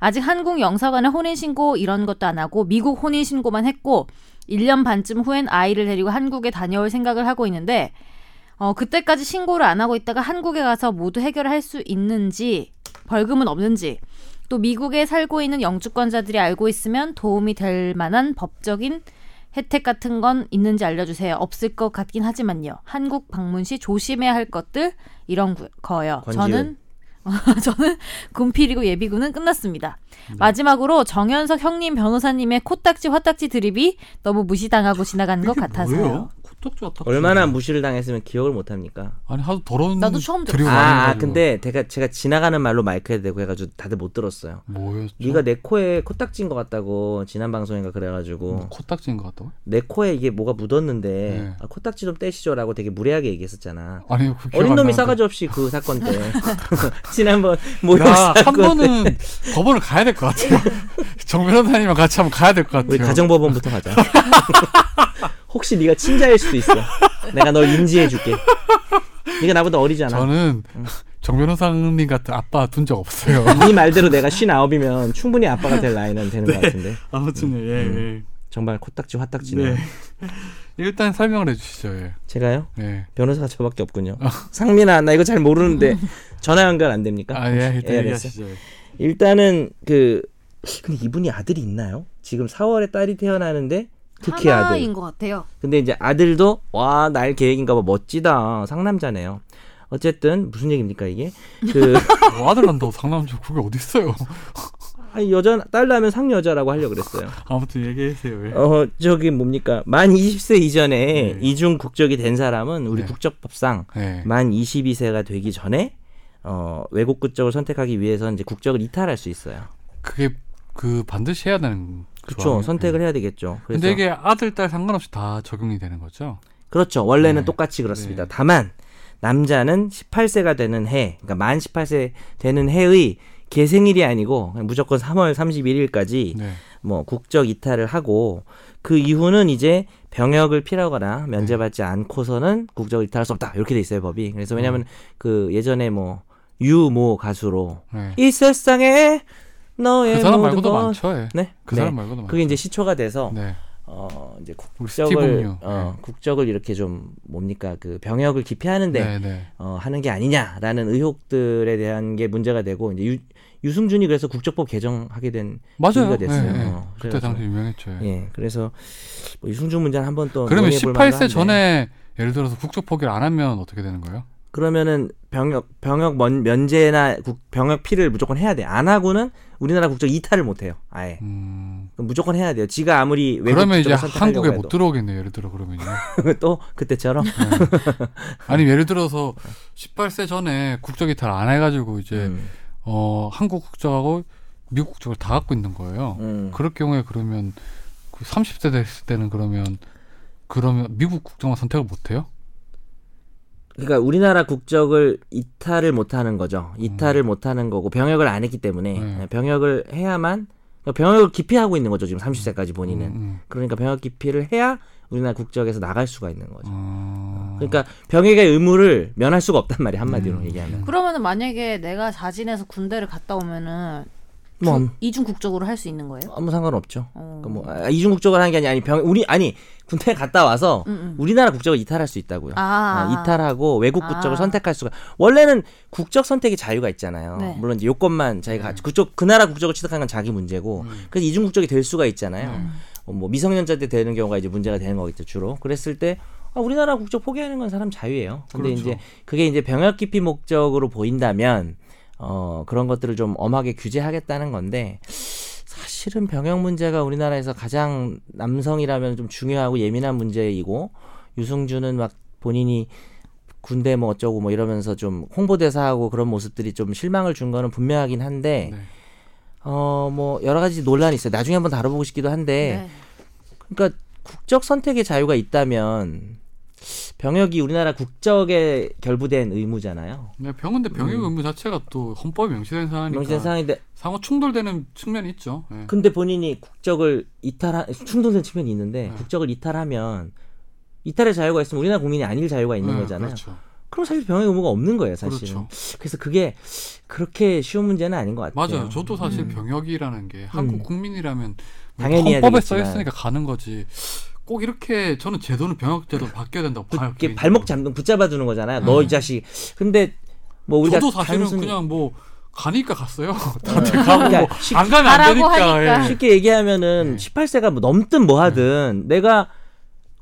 아직 한국 영사관에 혼인신고 이런 것도 안 하고 미국 혼인신고만 했고 1년 반쯤 후엔 아이를 데리고 한국에 다녀올 생각을 하고 있는데 어, 그때까지 신고를 안 하고 있다가 한국에 가서 모두 해결할 수 있는지 벌금은 없는지 또 미국에 살고 있는 영주권자들이 알고 있으면 도움이 될 만한 법적인 혜택 같은 건 있는지 알려주세요. 없을 것 같긴 하지만요. 한국 방문 시 조심해야 할 것들 이런 구- 거요. 저는 저는 군필이고 예비군은 끝났습니다. 마지막으로 정현석 형님 변호사님의 코딱지 화딱지 드립이 너무 무시당하고 지나간 것 같아서요. 뭐예요? 코딱지 왔다. 얼마나 무시를 당했으면 기억을 못 합니까? 아니 하도 더러운 나도 처음. 드립을 아, 많이 아 해가지고. 근데 제가 제가 지나가는 말로 마이크에 대고 해가지고 다들 못 들었어요. 뭐였죠? 네가 내 코에 코딱지인 것 같다고 지난 방송인가 그래가지고 뭐 코딱지인 것 같다고? 내 코에 이게 뭐가 묻었는데 네. 아, 코딱지 좀 떼시죠라고 되게 무례하게 얘기했었잖아. 아니 그 기억 어린 안 놈이 나는데. 싸가지 없이 그 사건 때 지난번 모욕 야, 한 사건 때 번은 법원을 가야 될 것 같아요. 정 변호사님이랑 같이 한번 가야 될 것 같아요. 우리 가정법원부터 가자. 혹시 네가 친자일 수도 있어. 내가 널 인지해줄게. 네가 나보다 어리잖아. 저는 정 변호사님 같은 아빠 둔 적 없어요. 네 말대로 내가 59이면 충분히 아빠가 될 나이는 되는 것 같은데. 아무튼 예, 예. 정말 코딱지 화딱지네. 네. 일단 설명을 해주시죠. 예. 제가요? 네. 변호사가 저밖에 없군요. 상민아, 나 이거 잘 모르는데 전화 연결 안 됩니까? 아 예, 일단 예, 얘기하시죠. 예. 일단은 그 근데 이분이 아들이 있나요? 지금 4월에 딸이 태어나는데 특히 아들. 하나인 것 같아요. 근데 이제 아들도 와 날 계획인가 봐 멋지다 상남자네요. 어쨌든 무슨 얘기입니까 이게? 그 뭐 아들 난다고 상남자 그게 어디 있어요? 아니, 여자 딸 나면 상여자라고 하려고 그랬어요. 아무튼 얘기하세요. 예. 어 저기 뭡니까 만 20세 이전에 네. 이중 국적이 된 사람은 우리 네. 국적법상 네. 만 22세가 되기 전에 어 외국 국적을 선택하기 위해서 이제 국적을 이탈할 수 있어요. 그게 그 반드시 해야 되는 그렇죠. 선택을 해야 되겠죠. 그래서 근데 이게 아들 딸 상관없이 다 적용이 되는 거죠? 그렇죠. 원래는 네. 똑같이 그렇습니다. 네. 다만 남자는 18세가 되는 해, 그러니까 만 18세 되는 해의 개생일이 아니고 무조건 3월 31일까지 네. 뭐 국적 이탈을 하고 그 이후는 이제 병역을 피하거나 면제받지 않고서는 국적 이탈할 수 없다 이렇게 돼 있어요 법이. 그래서 왜냐하면 그 예전에 뭐 유모 가수로 네. 이 세상에 너의 그 사람 말고도 것- 많죠. 예. 네, 그 네. 사람 말고도 많죠. 그게 이제 시초가 돼서 네. 어 이제 국적을. 어 국적을 이렇게 좀 뭡니까 그 병역을 기피하는데 네, 네. 어 하는 게 아니냐라는 의혹들에 대한 게 문제가 되고 이제 유, 유승준이 그래서 국적법 개정하게 된 맞아요. 이유가 됐어요. 예, 예. 어, 그때. 당시 유명했죠. 예. 예, 그래서 뭐 유승준 문제는 한번 또 그러면 논의해볼 만도 18세 한데. 전에 예를 들어서 국적 포기를 안 하면 어떻게 되는 거예요? 그러면은 병역 병역 면, 면제나 국, 병역 피를 무조건 해야 돼. 안 하고는 우리나라 국적 이탈을 못 해요. 아예 음. 무조건 해야 돼요. 지가 아무리 외국 그러면 이제 한국에. 못 들어오겠네요. 예를 들어 그러면요. 또 그때처럼 아니 예를 들어서 18세 전에 국적 이탈 안 해가지고 이제 음, 어 한국 국적하고 미국 국적을 다 갖고 있는 거예요. 음. 그럴 경우에 그러면 그 30세 됐을 때는 그러면 그러면 미국 국적만 선택을 못 해요? 그러니까 우리나라 국적을 이탈을 못 하는 거죠. 이탈을 못 하는 거고 병역을 안 했기 때문에 음. 네. 병역을 해야만 그러니까 병역을 기피하고 있는 거죠. 지금 30세까지 본인은. 음, 음. 그러니까 병역 기피를 해야 우리나라 국적에서 나갈 수가 있는 거죠. 어... 그러니까 병역의 의무를 면할 수가 없단 말이야 한마디로 음. 얘기하면. 그러면은 만약에 내가 자진해서 군대를 갔다 오면은 뭐 주- 이중 국적으로 할 수 있는 거예요? 아무 상관없죠. 어. 그러니까 뭐 아, 이중 국적을 하는 게 아니 아니 병 우리 아니 군대 갔다 와서 음, 음. 우리나라 국적을 이탈할 수 있다고요. 아. 어, 이탈하고 외국 국적을 아. 선택할 수가 원래는 국적 선택의 자유가 있잖아요. 네. 물론 이제 요건만 자기가 그쪽 그 나라 국적을 취득한 건 자기 문제고 그래서 이중 국적이 될 수가 있잖아요. 어, 뭐 미성년자 때 되는 경우가 이제 문제가 되는 거겠죠 주로. 그랬을 때 아, 우리나라 국적 포기하는 건 사람 자유예요. 근데 그렇죠. 이제 그게 이제 병역 기피 목적으로 보인다면 어 그런 것들을 좀 엄하게 규제하겠다는 건데 실은 병역 문제가 우리나라에서 가장 남성이라면 좀 중요하고 예민한 문제이고 유승준은 막 본인이 군대 뭐 어쩌고 뭐 이러면서 좀 홍보대사하고 그런 모습들이 좀 실망을 준 거는 분명하긴 한데 네. 어뭐 여러 가지 논란이 있어요. 나중에 한번 다뤄보고 싶기도 한데 네. 그러니까 국적 선택의 자유가 있다면 병역이 우리나라 국적에 결부된 의무잖아요. 네, 병원데 병역 의무 자체가 또 헌법에 명시된 사안이니까 명시된 상황인데 상호 충돌되는 측면이 있죠. 예. 근데 본인이 국적을 이탈하 충돌된 측면이 있는데 네. 국적을 이탈하면 이탈의 자유가 있으면 우리나라 국민이 아닐 자유가 있는 네, 거잖아요. 그렇죠. 그럼 사실 병역 의무가 없는 거예요, 사실은. 그렇죠. 그래서 그게 그렇게 쉬운 문제는 아닌 것 같아요. 맞아요. 저도 사실 음. 병역이라는 게 한국 음. 국민이라면 당연히 해야 헌법에. 써 있으니까 가는 거지. 꼭 이렇게 저는 제도는 병역 제도 바뀌어야 된다고 봐요. 이렇게 개인적으로. 발목 잡는 붙잡아 두는 거잖아요. 너이 네. 자식. 근데 뭐 우리가 저도 사실은 단순- 그냥 뭐 가니까 갔어요. 다들 가고 그러니까 뭐 쉽- 안 가면 안 되니까. 예. 쉽게 얘기하면은 네. 18세가 뭐 넘든 뭐 하든 내가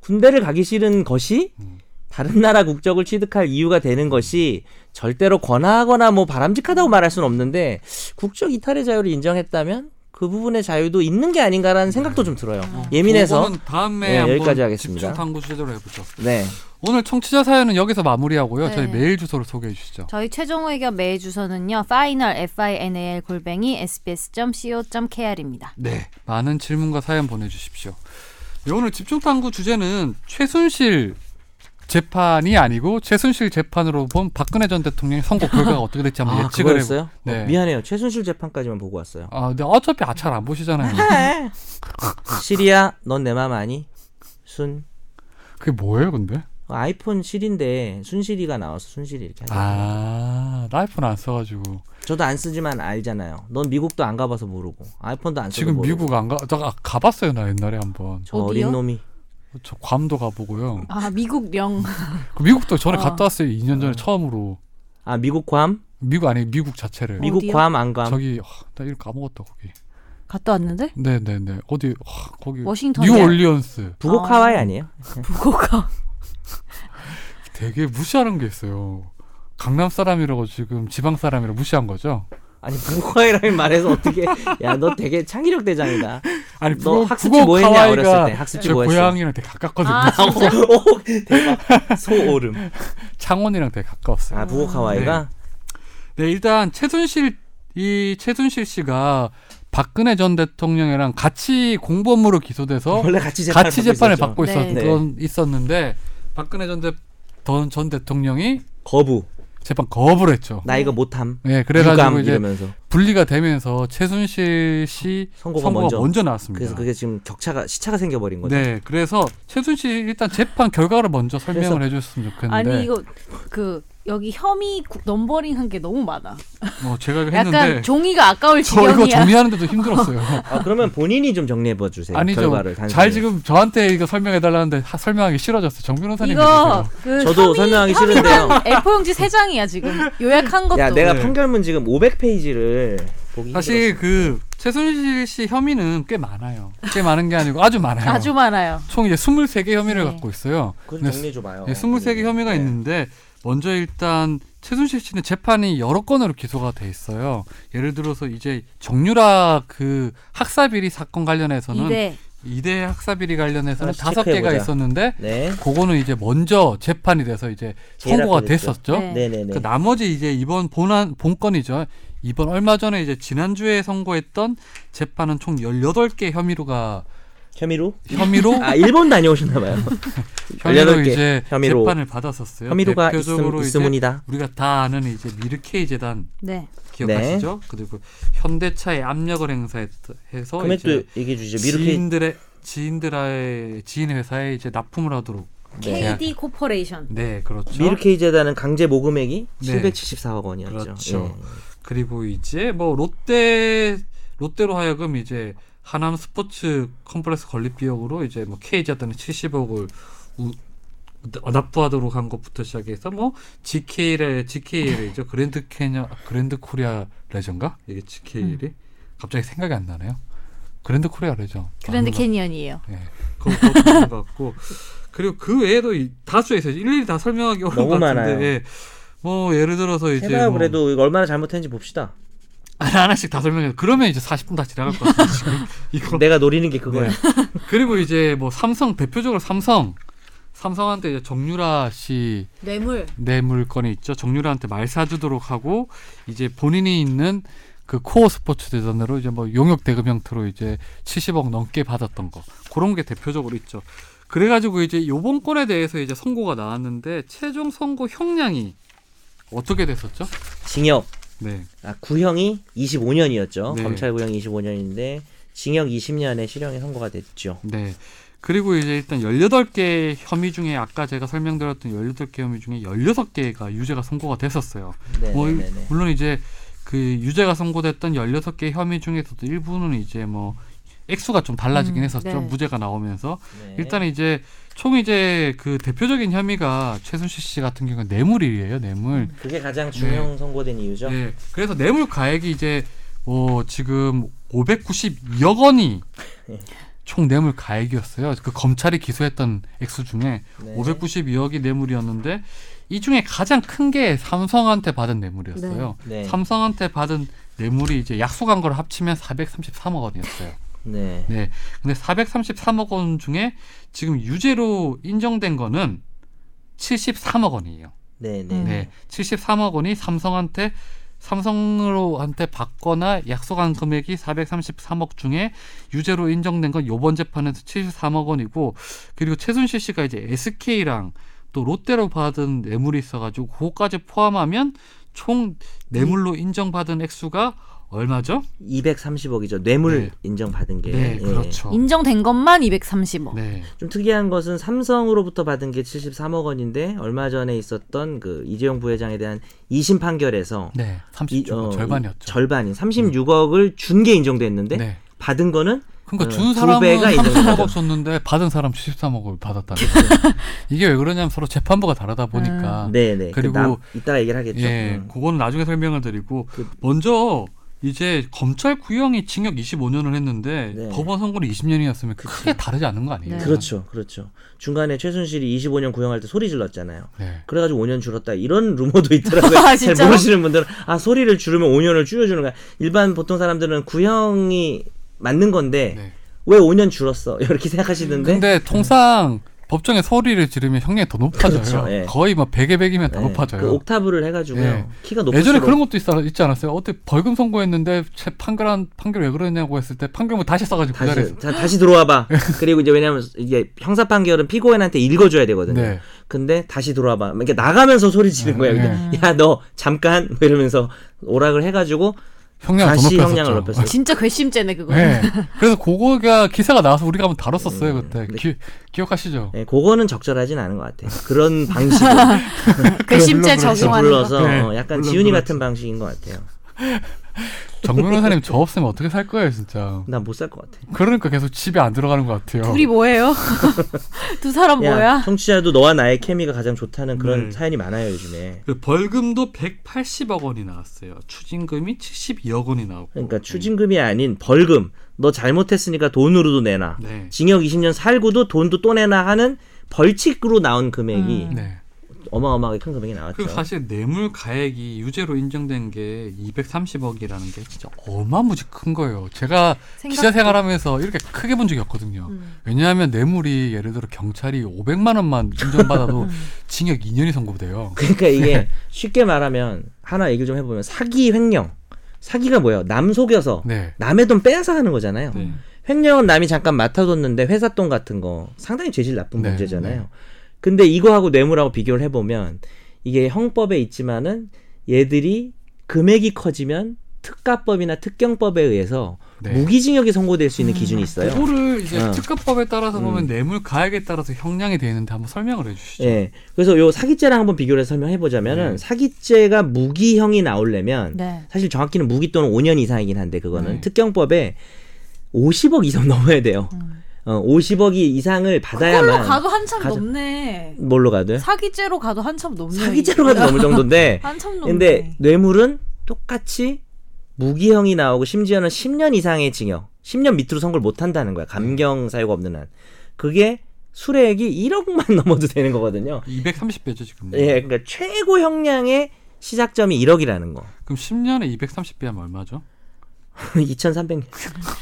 군대를 가기 싫은 것이 음. 다른 나라 국적을 취득할 이유가 되는 것이 절대로 권하거나 뭐 바람직하다고 말할 수는 없는데 국적 이탈의 자유를 인정했다면 그 부분의 자유도 있는 게 아닌가라는 생각도 좀 들어요. 예민해서 그거는 다음에 네, 한번 여기까지 하겠습니다. 집중 탐구 주제로 해보죠. 네. 오늘 청취자 사연은 여기서 마무리하고요. 저희 네. 메일 주소를 소개해 주시죠. 저희 최종 의견 메일 주소는요. final f i n a l 골뱅이 sbs.co.kr입니다. 네, 많은 질문과 사연 보내주십시오. 네, 오늘 집중 탐구 주제는 최순실 재판이 아니고 최순실 재판으로 본 박근혜 전 대통령의 선거 결과가 어떻게 될지 한번 아, 예측을 해보. 그거였어요? 네. 어, 미안해요. 최순실 재판까지만 보고 왔어요. 아, 근데 어차피 아 잘 안 보시잖아요. 시리야, 넌 내 맘 아니? 순. 그게 뭐예요, 근데? 아이폰 실인데 순실이가 나와서 순실이 이렇게 하죠. 아, 나 아이폰 안 써가지고 저도 안 쓰지만 알잖아요. 넌 미국도 안 가봐서 모르고 아이폰도 안 써도 지금 모르고. 미국 안 가. 저 아, 가봤어요, 나 옛날에 한번. 저 어디요? 어린 놈이 저 괌도 가보고요. 아 미국령 그 미국도 전에 어. 갔다 왔어요. 2년 전에 처음으로. 아 미국 괌 미국 아니 미국 자체를. 미국 어디요? 괌 안 괌. 저기 아, 나 이름 까먹었다 거기. 갔다 왔는데 네네네 어디 아, 거기 워싱턴이요. 뉴올리언스 북옥 아. 하와이 아니에요? 북오카 되게 무시하는 게 있어요. 강남 사람이라고 지금 지방 사람이라고 무시한 거죠. 아니 북옥 하와이라는 말해서 어떻게? 야 너 되게 창의력 대장이다. 아니 너 북옥, 학습지 북옥 뭐 했냐, 하와이가 어렸을 때? 학습지 제뭐 했어? 고향이랑 되게 가깝거든요. 아? 오 대박 소오름. 창원이랑 되게 가까웠어요. 아 북옥 하와이가 네 일단 최순실 이 최순실 씨가 박근혜 전 대통령이랑 같이 공범으로 기소돼서 원래 같이 재판 같이 재판을. 받고 네. 있었던 있었는데 박근혜 전, 대, 전, 전 대통령이 거부. 재판 거부를 했죠. 나 이거 못함. 네, 그래가지고 유감 이제 이러면서. 분리가 되면서 최순실 씨 선고가 선고가, 먼저. 먼저. 나왔습니다. 그래서 그게 지금 격차가 시차가 생겨버린 거죠. 네, 그래서 최순실 일단 재판 결과를 먼저 설명을 해줬으면 좋겠는데, 아니 이거 그 여기 혐의 구- 넘버링 한 게 너무 많아. 어, 제가 이거 약간 했는데 종이가 아까울 저 이거 지경이야. 정리하는데도 힘들었어요. 아 그러면 본인이 좀 정리해 봐 주세요. 아니죠. 결과를 단순히. 잘 지금 저한테 이거 설명해 달라는데 하- 설명하기 싫어졌어요. 정 변호사님 이거. 그 저도 혐의- 설명하기 싫은데요. A4 용지 세 장이야 지금 요약한 것도. 야 내가 네. 판결문 지금 500페이지를 보기 사실 그 최순실 씨 혐의는 꽤 많아요. 꽤 많은 게 아니고 아주 많아요. 아주 많아요. 총 이제 23개 혐의를 네. 갖고 있어요. 그건 근데 정리해 줘봐요. 네, 23개 혐의가 네. 있는데 먼저 일단 최순실 씨는 재판이 여러 건으로 기소가 돼 있어요. 예를 들어서 이제 정유라 그 학사비리 사건 관련해서는 이대 이대 학사비리 관련해서는 다섯 개가. 있었는데 네. 그거는 이제 먼저 재판이 돼서 이제 선고가. 됐었죠. 네. 네네네. 그 나머지 이제 이번 본안 본건이죠. 이번 얼마 전에 이제 지난주에 선고했던 재판은 총 18개 혐의로가 혐의로? 혐의로 아 일본 다녀오셨나 봐요. 혐의로 18개 이제 혐의로. 재판을 받았었어요. 혐의로가 대표적으로 있음, 있으문이다. 우리가 다 아는 이제 미르 K재단 네. 기억하시죠? 그리고 현대차에 압력을 행사해서 금액도 이제 얘기해 주시죠. 미르 K. 지인들의 지인들의 지인 회사에 이제 납품을 하도록 네. KD 코퍼레이션. 네 그렇죠. 미르 K재단은 강제 모금액이 네. 774억 원이었죠. 그렇죠. 예. 그리고 이제 뭐 롯데 롯데로 하여금 이제 하남 스포츠 컴플렉스 건립 비용으로 이제 뭐 K재단에 70억을 우, 납부하도록 한 것부터 시작해서 뭐 GK의 GKL이죠 그랜드 캐녀 그랜드 코리아 레저인가 이게 GKL이 갑자기 생각이 안 나네요. 그랜드 코리아 레저. 그랜드 캐니언이에요. 네, 그거 있는 것 같고 그리고 그 외에도 이- 다수에 있어요. 일일이 다 설명하기 어려운 너무 것 같은데 많아요. 예. 뭐 예를 들어서 이제 해봐요 뭐 그래도 이거 얼마나 잘못했는지 봅시다. 하나 하나씩 다 설명해. 그러면 이제 40분 다 지나갈 것 같아요. 지금 이거. 내가 노리는 게 그거야. 네. 그리고 이제 뭐 삼성 대표적으로 삼성 삼성한테 이제 정유라 씨 뇌물. 뇌물 건이 있죠. 정유라한테 말 사주도록 하고 이제 본인이 있는 그 코어 스포츠 재단으로 이제 뭐 용역 대금 형태로 이제 70억 넘게 받았던 거 그런 게 대표적으로 있죠. 그래가지고 이제 요번 건에 대해서 이제 선고가 나왔는데 최종 선고 형량이 어떻게 됐었죠? 징역 네, 아, 구형이 25년이었죠. 네. 검찰 구형이 25년인데 징역 20년의 실형이 선고가 됐죠. 네. 그리고 이제 일단 18개 혐의 중에 아까 제가 설명드렸던 18개 혐의 중에 16개가 유죄가 선고가 됐었어요. 네, 뭐 네, 네, 네. 물론 이제 그 유죄가 선고됐던 16개 혐의 중에서도 일부는 이제 뭐 액수가 좀 달라지긴 음, 했었죠. 네. 무죄가 나오면서 네. 일단 이제 총 이제 그 대표적인 혐의가 최순실 씨 같은 경우는 뇌물이에요. 뇌물. 그게 가장 중형 선고된 이유죠. 네. 그래서 뇌물 가액이 이제 뭐 지금 592억 원이 네. 총 뇌물 가액이었어요. 그 검찰이 기소했던 액수 중에 네. 592억이 뇌물이었는데 이 중에 가장 큰 게 삼성한테 받은 뇌물이었어요. 네. 삼성한테 받은 뇌물이 이제 약속한 걸 합치면 433억 원이었어요. 네. 네. 근데 433억 원 중에 지금 유죄로 인정된 거는 73억 원이에요. 네, 네. 음. 네. 73억 원이 삼성한테 삼성으로한테 받거나 약속한 금액이 433억 중에 유죄로 인정된 건 요번 재판에서 73억 원이고 그리고 최순실 씨가 이제 SK랑 또 롯데로 받은 뇌물이 있어가지고 그거까지 포함하면 총 뇌물로 인정받은 액수가 얼마죠? 230억이죠. 뇌물 네. 인정받은 게. 네, 예. 그렇죠. 인정된 것만 230억. 네. 좀 특이한 것은 삼성으로부터 받은 게 73억 원인데 얼마 전에 있었던 그 이재용 부회장에 대한 2심 판결에서 네. 이, 30조 어, 절반이었죠. 절반인 36억을 준 게 인정됐는데 네. 받은 거는 그러니까 어, 준두 사람은 배가 30억 인정받은 줬는데 받은 사람 73억을 받았다는 거죠. 이게 왜 그러냐면 서로 재판부가 다르다 보니까 네네. 그리고- 그 남, 이따가 얘기를 하겠죠. 예, 음. 그거는 나중에 설명을 드리고 그- 먼저 이제 검찰 구형이 징역 25년을 했는데 네. 법원 선고는 20년이었으면 크게 다르지 않는 거 아니에요? 네. 그렇죠, 그렇죠. 중간에 최순실이 25년 구형할 때 소리 질렀잖아요. 네. 그래가지고 5년 줄었다 이런 루머도 있더라고요. 아, 잘? 모르시는 분들은 아 소리를 줄이면 5년을 줄여주는 거야. 일반 보통 사람들은 구형이 맞는 건데 네. 왜 5년 줄었어 이렇게 생각하시는데 근데 통상 법정에 소리를 지르면 형량이 더 높아져요. 그렇죠, 예. 거의 뭐 100에 100이면 더 네, 높아져요. 그 옥타브를 해가지고요. 예. 키가 높을수록 예전에 그런 것도 있, 있지 않았어요? 어떻게 벌금 선고했는데 채- 판결한 판결 왜 그러냐고 했을 때 판결문 다시 써가지고 다시 자, 다시 들어와봐. 그리고 이제 왜냐면 이게 형사 판결은 피고인한테 읽어줘야 되거든요. 네. 근데 다시 들어와봐. 이렇게 나가면서 소리 지른 거예요. 네. 야너 잠깐 뭐 이러면서 오락을 해가지고 형량을 더 다시. 형량을 높였어요. 진짜 괘씸죄네 그거. 네. 그래서 그거가 기사가 나와서 우리가 한번 다뤘었어요 그때. 네. 기, 기억하시죠? 예, 그거는 적절하진 않은 것 같아요. 그런 방식을 괘씸죄 물론. 적용하는 거. 불러서 네, 어, 약간 물론 지훈이 그렇죠. 같은 방식인 것 같아요. 정 변호사님 저 없으면 어떻게 살 거예요 진짜. 난못살 것 같아. 그러니까 계속 집에 안 들어가는 것 같아요. 둘이 뭐예요? 두 사람 야, 뭐야? 청취자도 너와 나의 케미가 가장 좋다는 그런 네. 사연이 많아요 요즘에. 그 벌금도 180억 원이 나왔어요. 추징금이 72억 원이 나오고. 그러니까 추징금이 아닌 벌금. 너 잘못했으니까 돈으로도 내놔. 네. 징역 20년 살고도 돈도 또 내놔 하는 벌칙으로 나온 금액이 음. 네. 어마어마하게 큰 금액이 나왔죠. 그리고 사실 뇌물 가액이 유죄로 인정된 게 230억이라는 게 진짜 어마무지 큰 거예요. 제가 기자 생활하면서 이렇게 크게 본 적이 없거든요. 음. 왜냐하면 뇌물이 예를 들어 경찰이 500만 원만 인정받아도 음. 징역 2년이 선고돼요. 그러니까 이게 쉽게 말하면 하나 얘기를 좀 해보면 사기 횡령. 사기가 뭐예요? 남 속여서 네. 남의 돈 빼앗아 가는 거잖아요. 네. 횡령은 남이 잠깐 맡아뒀는데 회사 돈 같은 거 상당히 죄질 나쁜 네, 문제잖아요. 네. 근데 이거하고 뇌물하고 비교를 해보면 이게 형법에 있지만은 얘들이 금액이 커지면 특가법이나 특경법에 의해서 네. 무기징역이 선고될 수 있는 음. 기준이 있어요. 그거를 이제 어. 특가법에 따라서 보면 음. 뇌물 가액에 따라서 형량이 되는데 한번 설명을 해주시죠. 예. 그래서 요 사기죄랑 한번 비교를 해서 설명해 보자면은 네. 사기죄가 무기형이 나오려면 네. 사실 정확히는 무기 또는 5년 이상이긴 한데 그거는 네. 특경법에 50억 이상 넘어야 돼요. 음. 어, 50억이 이상을 받아야만 가도 한참 가져- 넘네. 뭘로 가도요? 사기죄로 가도 한참 넘네. 사기죄로 가도 넘을 정도인데 한참 넘네. 근데 뇌물은 똑같이 무기형이 나오고 심지어는 10년 이상의 징역, 10년 밑으로 선고를 못 한다는 거야. 감경 사유가 없는 한. 그게 수뢰액이 1억만 넘어도 되는 거거든요. 230배죠 지금. 예, 그러니까 최고 형량의 시작점이 1억이라는 거. 그럼 10년에 230배하면 얼마죠? 2,300년.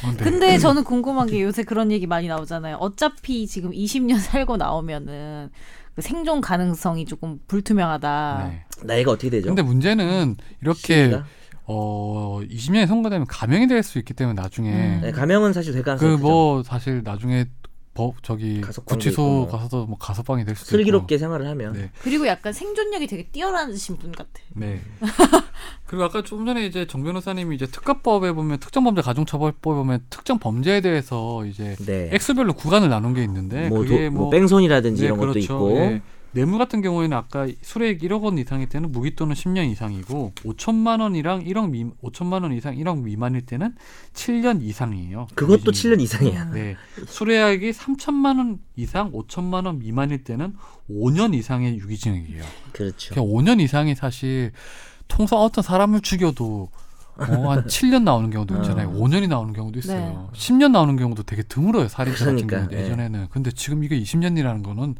어, 네. 근데 저는 궁금한 게 요새 그런 얘기 많이 나오잖아요. 어차피 지금 20년 살고 나오면은 그 생존 가능성이 조금 불투명하다. 네. 나이가 어떻게 되죠? 근데 문제는 이렇게 시기가? 어 20년이 선고되면 감형이 될 수 있기 때문에 나중에 음. 네, 가명은 사실 될 가능성이 그뭐 사실 나중에 법 저기 구치소 있고 뭐. 가서도 뭐 가석방이 될 수도 슬기롭게 생활을 하면 네. 그리고 약간 생존력이 되게 뛰어나신 분 같아. 있고. 네. 그리고 아까 좀 전에 이제 정 변호사님이 이제 특가법에 보면 특정범죄 가중처벌법에 보면 특정 범죄에 대해서 이제 네. 액수별로 구간을 나눈 게 있는데 뭐, 그게 도, 뭐뭐 뺑소니라든지 네, 이런 것도 그렇죠. 있고 예. 뇌물 같은 경우에는 아까 수뢰액 1억 원 이상일 때는 무기 또는 10년 이상이고 5천만 원이랑 1억 미 5천만 원 이상 1억 미만일 때는 7년 이상이에요. 그것도 유기징역. 7년 이상이야. 네. 수뢰액이 3천만 원 이상 5천만 원 미만일 때는 5년 이상의 유기징역이에요. 그렇죠. 그냥 5년 이상이 사실 통상 어떤 사람을 죽여도 어, 한 7년 나오는 경우도 있잖아요. 어. 5년이 나오는 경우도 있어요. 10년 나오는 경우도 되게 드물어요. 살인자 같은 그러니까, 경우도 예. 예전에는. 근데 지금 이게 20년이라는 거는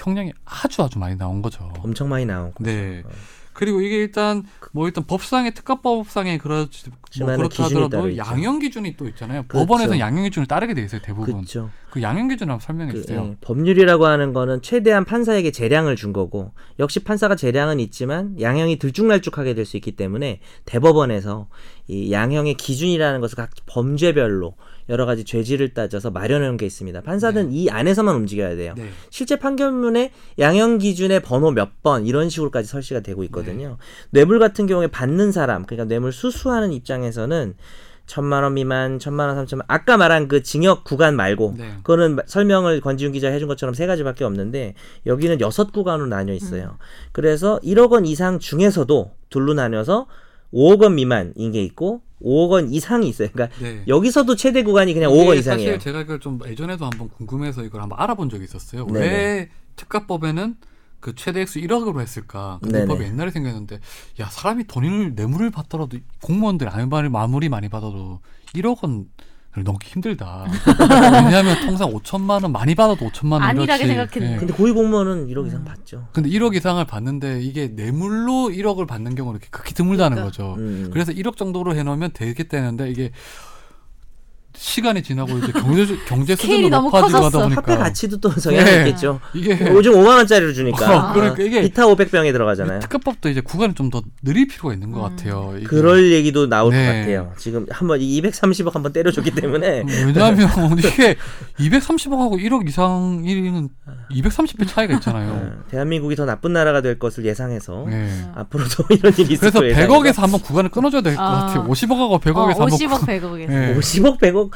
형량이 아주 아주 많이 나온 거죠. 엄청 많이 나오고. 네. 그리고 이게 일단 뭐 일단 법상의 특가법상에 그렇지 뭐 그렇다 하더라도. 양형 기준이 또 있잖아요. 그렇죠. 법원에서는 양형 기준을 따르게 돼 있어요. 대부분. 그렇죠. 그 양형 기준 한번 설명해 그, 주세요. 예, 법률이라고 하는 거는 최대한 판사에게 재량을 준 거고 역시 판사가 재량은 있지만 양형이 들쭉날쭉하게 될 수 있기 때문에 대법원에서 이 양형의 기준이라는 것을 각 범죄별로 여러 가지 죄질을 따져서 마련해 놓은 게 있습니다. 판사는 이 안에서만 움직여야 돼요. 네. 실제 판결문에 양형 기준의 번호 몇 번 이런 식으로까지 설치가 되고 있거든요. 뇌물 같은 경우에 받는 사람, 그러니까 뇌물 수수하는 입장에서는 천만 원 미만, 천만 원, 삼천만 아까 말한 그 징역 구간 말고 네. 그거는 마- 설명을 권지윤 기자 해준 것처럼 세 가지밖에 없는데 여기는 여섯 구간으로 나뉘어 있어요. 그래서 1억 원 이상 중에서도 둘로 나뉘어서 5억 원 미만인 게 있고 5억 원 이상이 있어요. 그러니까 네. 여기서도 최대 구간이 그냥 5억 원 이상이에요. 사실 제가 이걸 좀 예전에도 한번 궁금해서 이걸 한번 알아본 적이 있었어요. 네네. 왜 특가법에는 그 최대 액수 1억으로 했을까? 그. 법이 옛날에 생겼는데 야 사람이 돈을 뇌물을 받더라도 공무원들 아무리 마무리 많이 받아도 1억 원 을 넘기 힘들다. 왜냐하면 통상 5천만 원 많이 받아도 5천만 원 안일하게. 생각했는데. 예. 근데 고위 공무원은 1억 이상 받죠. 근데 1억 이상을 받는데 이게 뇌물로 1억을 받는 경우는 이렇게 극히 드물다는 그러니까. 거죠. 음. 그래서 1억 정도로 해놓으면 되겠다는데 이게 시간이 지나고 이제 경제 경제 너무 높아지고 하다 커졌어. 보니까 화폐 가치도 또 성향이 네. 있겠죠. 이게 요즘 5만 원짜리로 주니까. 어, 그러니까 이게 기타 500병에 들어가잖아요. 특가법도 이제 구간이 좀더 느릴 필요가 있는 것 음. 같아요. 이게. 그럴 얘기도 나올 네. 것 같아요. 지금 한번 230억 한번 때려줬기 때문에 왜냐하면 이게 230억하고 1억 이상이는 230배 차이가 있잖아요. 어, 대한민국이 더 나쁜 나라가 될 것을 예상해서 네. 앞으로도 이런 일이 있을 그래서 거예요. 100억에서 한번 구간을 끊어줘야 될것 아. 같아요. 50억하고 100억에서 어, 한번 50억 100억에서. 네. 50억 100억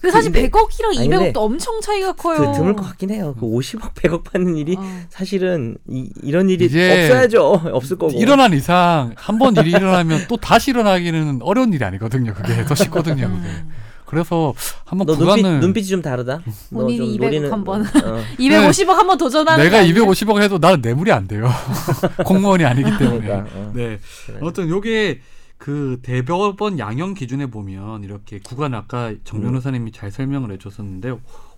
근데 사실 근데- 100억이랑 아니, 200억도 근데 엄청 차이가 커요. 그 드물 것 같긴 해요. 그 50억 100억 받는 일이 어. 사실은 이, 이런 일이 없어야죠. 없을 거고. 일어난 이상 한 번 일이 일어나면 또 다시 일어나기는 어려운 일이 아니거든요. 그게 더 쉽거든요. 그게. 음. 그래서 한번 너 구간을 눈빛, 눈빛 이 좀 다르다. 너 본인이 좀 200억 노리는- 한번. 어, 250억 한 번 도전하는 내가 거 아니에요? 250억 해도 나는 뇌물이 안 돼요. 공무원이 아니기 때문에. 그러니까, 어. 네. 그래. 아무튼 요게 그 대법원 양형 기준에 보면 이렇게 구간 아까 정 변호사님이 잘 설명을 해줬었는데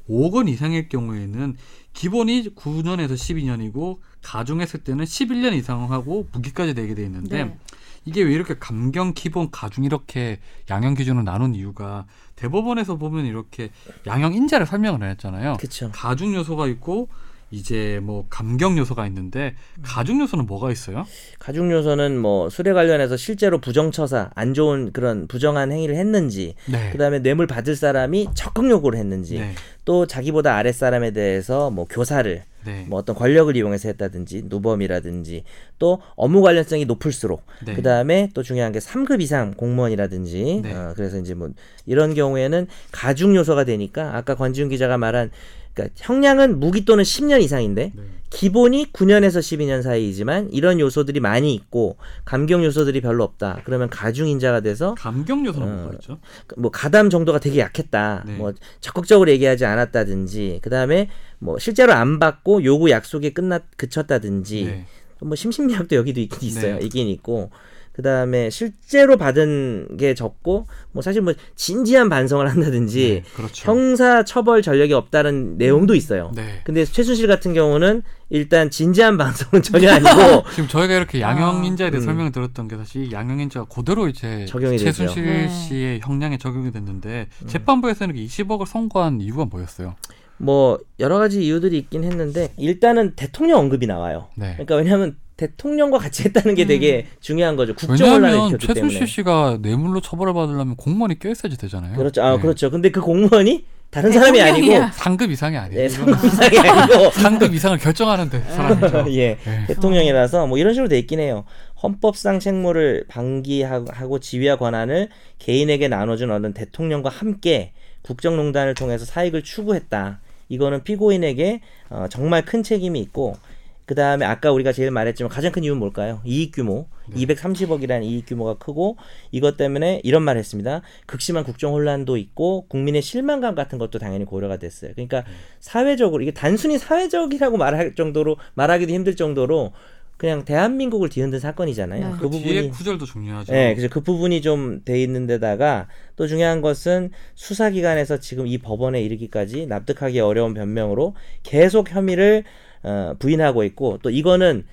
5억 원 이상일 경우에는 기본이 9년에서 12년이고 가중했을 때는 11년 이상 하고 무기까지 내게 돼 있는데 네. 이게 왜 이렇게 감경, 기본, 가중 이렇게 양형 기준을 나눈 이유가 대법원에서 보면 이렇게 양형 인자를 설명을 했잖아요. 그쵸. 가중 요소가 있고 이제 뭐 감경 요소가 있는데 가중 요소는 뭐가 있어요? 가중 요소는 뭐 수뢰 관련해서 실제로 부정처사 안 좋은 그런 부정한 행위를 했는지 네. 그다음에 뇌물 받을 사람이 적극 요구를 했는지 네. 또 자기보다 아랫 사람에 대해서 뭐 교사를 네. 뭐 어떤 권력을 이용해서 했다든지 누범이라든지 또 업무 관련성이 높을수록 네. 그다음에 또 중요한 게 3급 이상 공무원이라든지 네. 어, 그래서 이제 뭐 이런 경우에는 가중 요소가 되니까 아까 권지훈 기자가 말한 그러니까 형량은 무기 또는 10년 이상인데 네. 기본이 9년에서 12년 사이이지만 이런 요소들이 많이 있고 감경 요소들이 별로 없다. 그러면 가중 인자가 돼서 감경 요소는 어, 뭐가 있죠? 뭐 가담 정도가 되게 약했다. 네. 뭐 적극적으로 얘기하지 않았다든지 그다음에 뭐 실제로 안 받고 요구 약속이 끝났 그쳤다든지 네. 뭐 심신미약도 여기도 있긴 있어요. 네. 있긴 있고 그 다음에 실제로 받은 게 적고 뭐 사실 뭐 진지한 반성을 한다든지 네, 그렇죠. 형사 처벌 전력이 없다는 내용도 있어요. 네. 근데 최순실 같은 경우는 일단 진지한 반성은 전혀 아니고 지금 저희가 이렇게 양형인자에 대해 음. 설명을 들었던 게 사실 이 양형인자가 그대로 이제 적용이 되죠. 최순실 네. 씨의 형량에 적용이 됐는데 음. 재판부에서는 20억을 선고한 이유가 뭐였어요? 뭐 여러 가지 이유들이 있긴 했는데 일단은 대통령 언급이 나와요. 네. 그러니까 왜냐하면 대통령과 같이 했다는 게 되게 중요한 거죠. 국정원란을 왜냐하면 일으켰기 최순실 때문에. 씨가 뇌물로 처벌을 받으려면 공무원이 껴있어야지 되잖아요. 그렇죠. 아 네. 그렇죠. 근데 그 공무원이 다른 사람이 아니고. 상급 이상이 아니에요. 네, 상급 이상이 아니고 상급 이상을 결정하는데 사람이죠. 예. 네. 대통령이라서 뭐 이런 식으로 돼 있긴 해요. 헌법상 책무를 방기하고 지위와 권한을 개인에게 나눠준 어떤 대통령과 함께 국정농단을 통해서 사익을 추구했다. 이거는 피고인에게 어, 정말 큰 책임이 있고 그 다음에 아까 우리가 제일 말했지만 가장 큰 이유는 뭘까요? 이익 규모. 230억이라는 이익 규모가 크고 이것 때문에 이런 말 했습니다. 극심한 국정 혼란도 있고 국민의 실망감 같은 것도 당연히 고려가 됐어요. 그러니까 사회적으로 이게 단순히 사회적이라고 말할 정도로 말하기도 힘들 정도로 그냥 대한민국을 뒤흔든 사건이잖아요. 네. 그 그 부분이 구절도 중요하죠. 네, 그래서 그 부분이 좀 돼 있는 데다가 또 중요한 것은 수사기관에서 지금 이 법원에 이르기까지 납득하기 어려운 변명으로 계속 혐의를 어, 부인하고 있고 또 이거는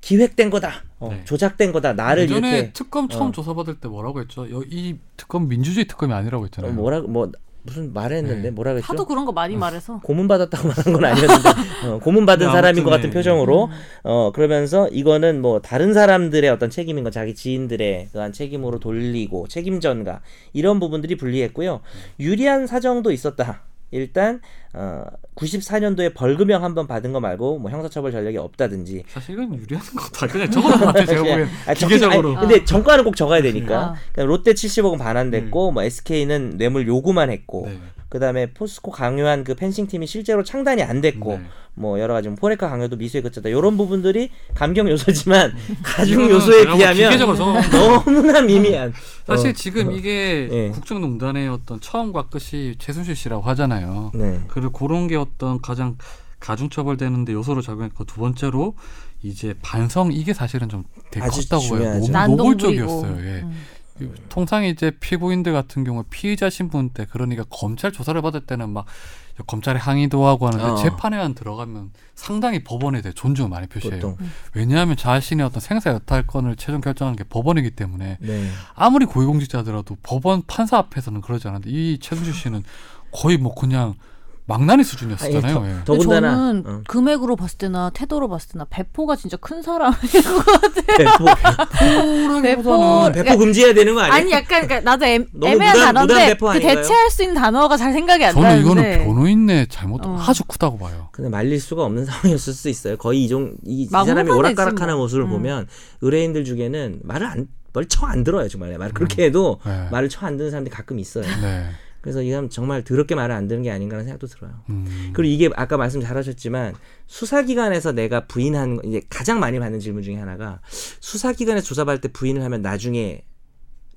기획된 거다, 어, 네. 조작된 거다, 나를 예전에 이렇게 특검 처음 어. 조사받을 때 뭐라고 했죠? 여- 이 특검 민주주의 특검이 아니라고 어, 했잖아요. 뭐라 뭐 무슨 말했는데 네. 뭐라 그랬죠? 하도 그런 거 많이 말해서. 고문 받았다고 말한 건 아니었는데 어, 고문 받은 네, 사람인 것 같은 네. 표정으로 어 그러면서 이거는 뭐 다른 사람들의 어떤 책임인 건 자기 지인들의 그한 책임으로 돌리고 책임 전가 이런 부분들이 불리했고요 유리한 사정도 있었다 일단 어 94년도에 벌금형 한 번 받은 거 말고 뭐 형사처벌 전력이 없다든지 사실 이건 유리한 아니 그냥 적어놓은 것 같아요. 제가 보기엔 아, 적- 기계적으로. 아니, 근데 정가는 꼭 적어야 되니까 아. 그러니까 롯데 70억은 반환됐고 뭐 SK는 뇌물 요구만 했고 네. 그다음에 포스코 강요한 그 펜싱 팀이 실제로 창단이 안 됐고 네. 뭐 여러 가지 뭐 포레카 강요도 미수에 그쳤다 이런 부분들이 감경 요소지만 가중 이거는 요소에 뭐 비하면 너무나 미미한 사실 어, 지금 이게 예. 국정농단의 어떤 처음과 끝이 최순실 씨라고 하잖아요. 네. 그리고 그런 게 어떤 가장 가중처벌되는데 요소로 작용했고 두 번째로 이제 반성 이게 사실은 좀 되게 컸다고 해요. 중요하죠. 너무 난동 노골적이었어요. 부리고. 예. 음. 통상 이제 피고인들 같은 경우 피의자 신분 때 그러니까 검찰 조사를 받을 때는 막 검찰에 항의도 하고 하는데 어. 재판에만 들어가면 상당히 법원에 대해 존중을 많이 표시해요. 보통 왜냐하면 자신의 어떤 생사 여탈권을 최종 결정하는 게 법원이기 때문에 네. 아무리 고위공직자더라도 법원 판사 앞에서는 그러지 않은데 이 최순실 씨는 거의 뭐 그냥 망나니 수준이었잖아요. 아니, 예. 근데 더군다나 저는 어, 금액으로 봤을 때나 태도로 봤을 때나 배포가 진짜 큰 사람인 것 배포 배포 배포 금지해야 되는 거 아니에요? 아니 약간 그러니까 나도 애, 너무 애매한 무단- 무단 단어인데 배포 그? 대체할 수 있는 단어가 잘 생각이 안 저는 나는데 이거는 변호인의 잘못 어. 아주 크다고 봐요. 근데 말릴 수가 없는 상황이었을 수 있어요. 거의 이종 이, 이 사람이 오락가락하는 뭐. 모습을 음. 보면 의뢰인들 중에는 말을 안 멀청 안 들어요 정말 말 그렇게 해도 네. 말을 쳐 안 듣는 사람들이 가끔 있어요. 네. 그래서 이 사람 정말 더럽게 말을 안 듣는 게 아닌가라는 생각도 들어요. 음. 그리고 이게 아까 말씀 잘하셨지만 수사기관에서 내가 부인한 거- 이제 가장 많이 받는 질문 중에 하나가 수사기관에서 조사받을 때 부인을 하면 나중에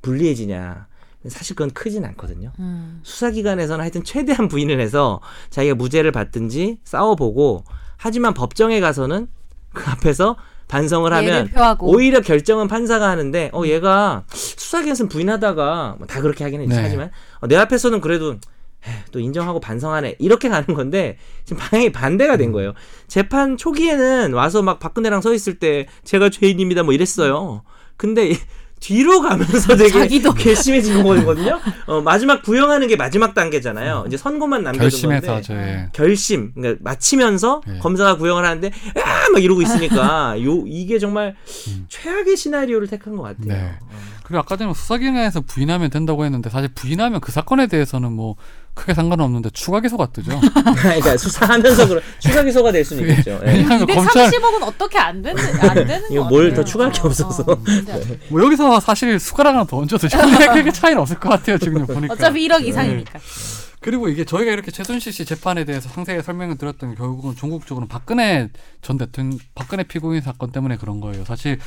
불리해지냐. 사실 그건 크진 않거든요. 음. 수사기관에서는 하여튼 최대한 부인을 해서 자기가 무죄를 받든지 싸워보고 하지만 법정에 가서는 그 앞에서 반성을 하면 오히려 결정은 판사가 하는데 어 얘가 수사기관에서는 부인하다가 뭐 다 그렇게 하기는 네. 하지만 어, 내 앞에서는 그래도 에휴, 또 인정하고 반성하네 이렇게 가는 건데 지금 방향이 반대가 된 거예요. 재판 초기에는 와서 막 박근혜랑 서 있을 때 제가 죄인입니다 뭐 이랬어요. 근데 뒤로 가면서 되게 자기도. 괘씸해진 거거든요. 어, 마지막 구형하는 게 마지막 단계잖아요. 이제 선고만 남겨둔 결심해서 건데 저 예. 결심 그러니까 마치면서 예. 검사가 구형을 하는데 아막 이러고 있으니까 요 이게 정말 음. 최악의 시나리오를 택한 것 같아요. 네. 그리고 아까 전에 수사기관에서 부인하면 된다고 했는데 사실 부인하면 그 사건에 대해서는 뭐 크게 상관은 없는데 추가 기소가 뜨죠. 그러니까 수사하면서 그런 추가 기소가 될 수는 있겠죠. 예. 왜냐하면 검찰 230억은 어떻게 안 되는 안 되는 이거 거 뭘. 더 추가할 게 없어서. 근데 뭐 여기서 사실 숟가락 하나 더 얹어도 크게 차이는 없을 것 같아요 지금 보니까. 어차피 1억 이상이니까. 그리고 이게 저희가 이렇게 최순실 씨 재판에 대해서 상세히 설명을 드렸던 게 결국은 전국적으로 박근혜 전 대통령, 박근혜 피고인 사건 때문에 그런 거예요. 사실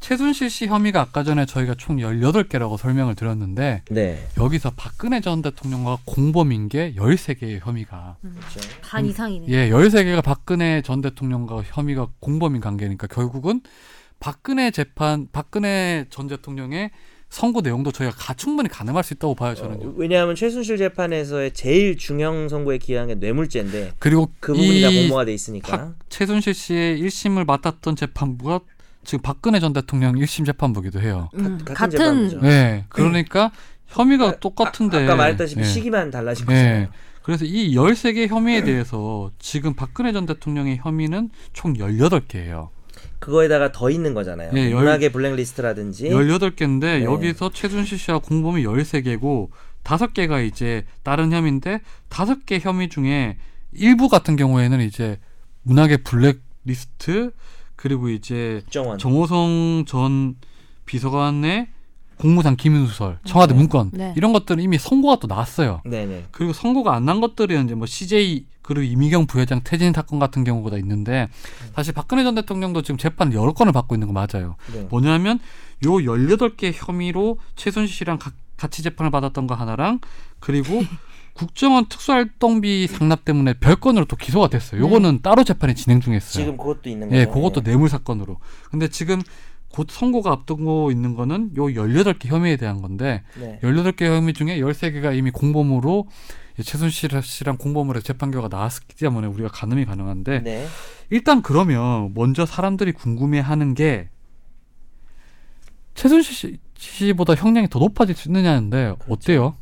최순실 씨 혐의가 아까 전에 저희가 총 18개라고 설명을 드렸는데 네. 여기서 박근혜 전 대통령과 공범인 게 13개의 혐의가. 그렇죠. 반 이상이네. 예, 13개가 박근혜 전 대통령과 혐의가 공범인 관계니까 결국은 박근혜 재판, 박근혜 전 대통령의 선고 내용도 저희가 가 충분히 가늠할 수 있다고 봐요 저는요. 어, 왜냐하면 최순실 재판에서의 제일 중형 선고에 기여한 게 뇌물죄인데 그리고 그 부분이 다이 공모가 돼 있으니까. 박- 최순실 씨의 1심을 맡았던 재판부가 지금 박근혜 전 대통령 1심 재판부기도 해요. 음, 같은 같은 재판부죠. 네, 그러니까 혐의가 똑같은데. 아, 까 말했다시피 네. 시기만 달라진 네. 거잖아요. 그래서 이 13개 혐의에 대해서 지금 박근혜 전 대통령의 혐의는 총 18개예요. 그거에다가 더 있는 거잖아요. 예, 열- 문학의 블랙리스트라든지 18개인데 네. 여기서 최순실 씨와 공범이 13개고 5개가 이제 다른 혐의인데 5개 혐의 중에 일부 같은 경우에는 이제 문학의 블랙리스트 그리고 이제 국정원 정호성 전 비서관의 공무상 기밀누설, 청와대 네. 문건 네. 이런 것들은 이미 선고가 또 났어요. 네네. 그리고 선고가 안 난 것들은 이제 뭐 CJ 그리고 이미경 부회장 퇴진 사건 같은 경우가 있는데 사실 박근혜 전 대통령도 지금 재판 여러 건을 받고 있는 거 맞아요. 네. 뭐냐면 요 18개 혐의로 최순실 씨랑 가- 같이 재판을 받았던 거 하나랑 그리고 국정원 특수활동비 상납 때문에 별건으로 또 기소가 됐어요. 요거는 따로 재판이 진행 중에 있어요. 지금 그것도 있는 거예요. 예, 그것도 뇌물 사건으로. 근데 지금 곧 선고가 앞두고 있는 거는 요 18개 혐의에 대한 건데 네. 18개 혐의 중에 13개가 이미 공범으로 이 최순실 씨랑 공범으로 해서 재판 결과가 나왔기 때문에 우리가 가늠이 가능한데 네. 일단 그러면 먼저 사람들이 궁금해하는 게 최순실 씨- 씨보다 형량이 더 높아질 수 있느냐는데 그렇죠. 어때요?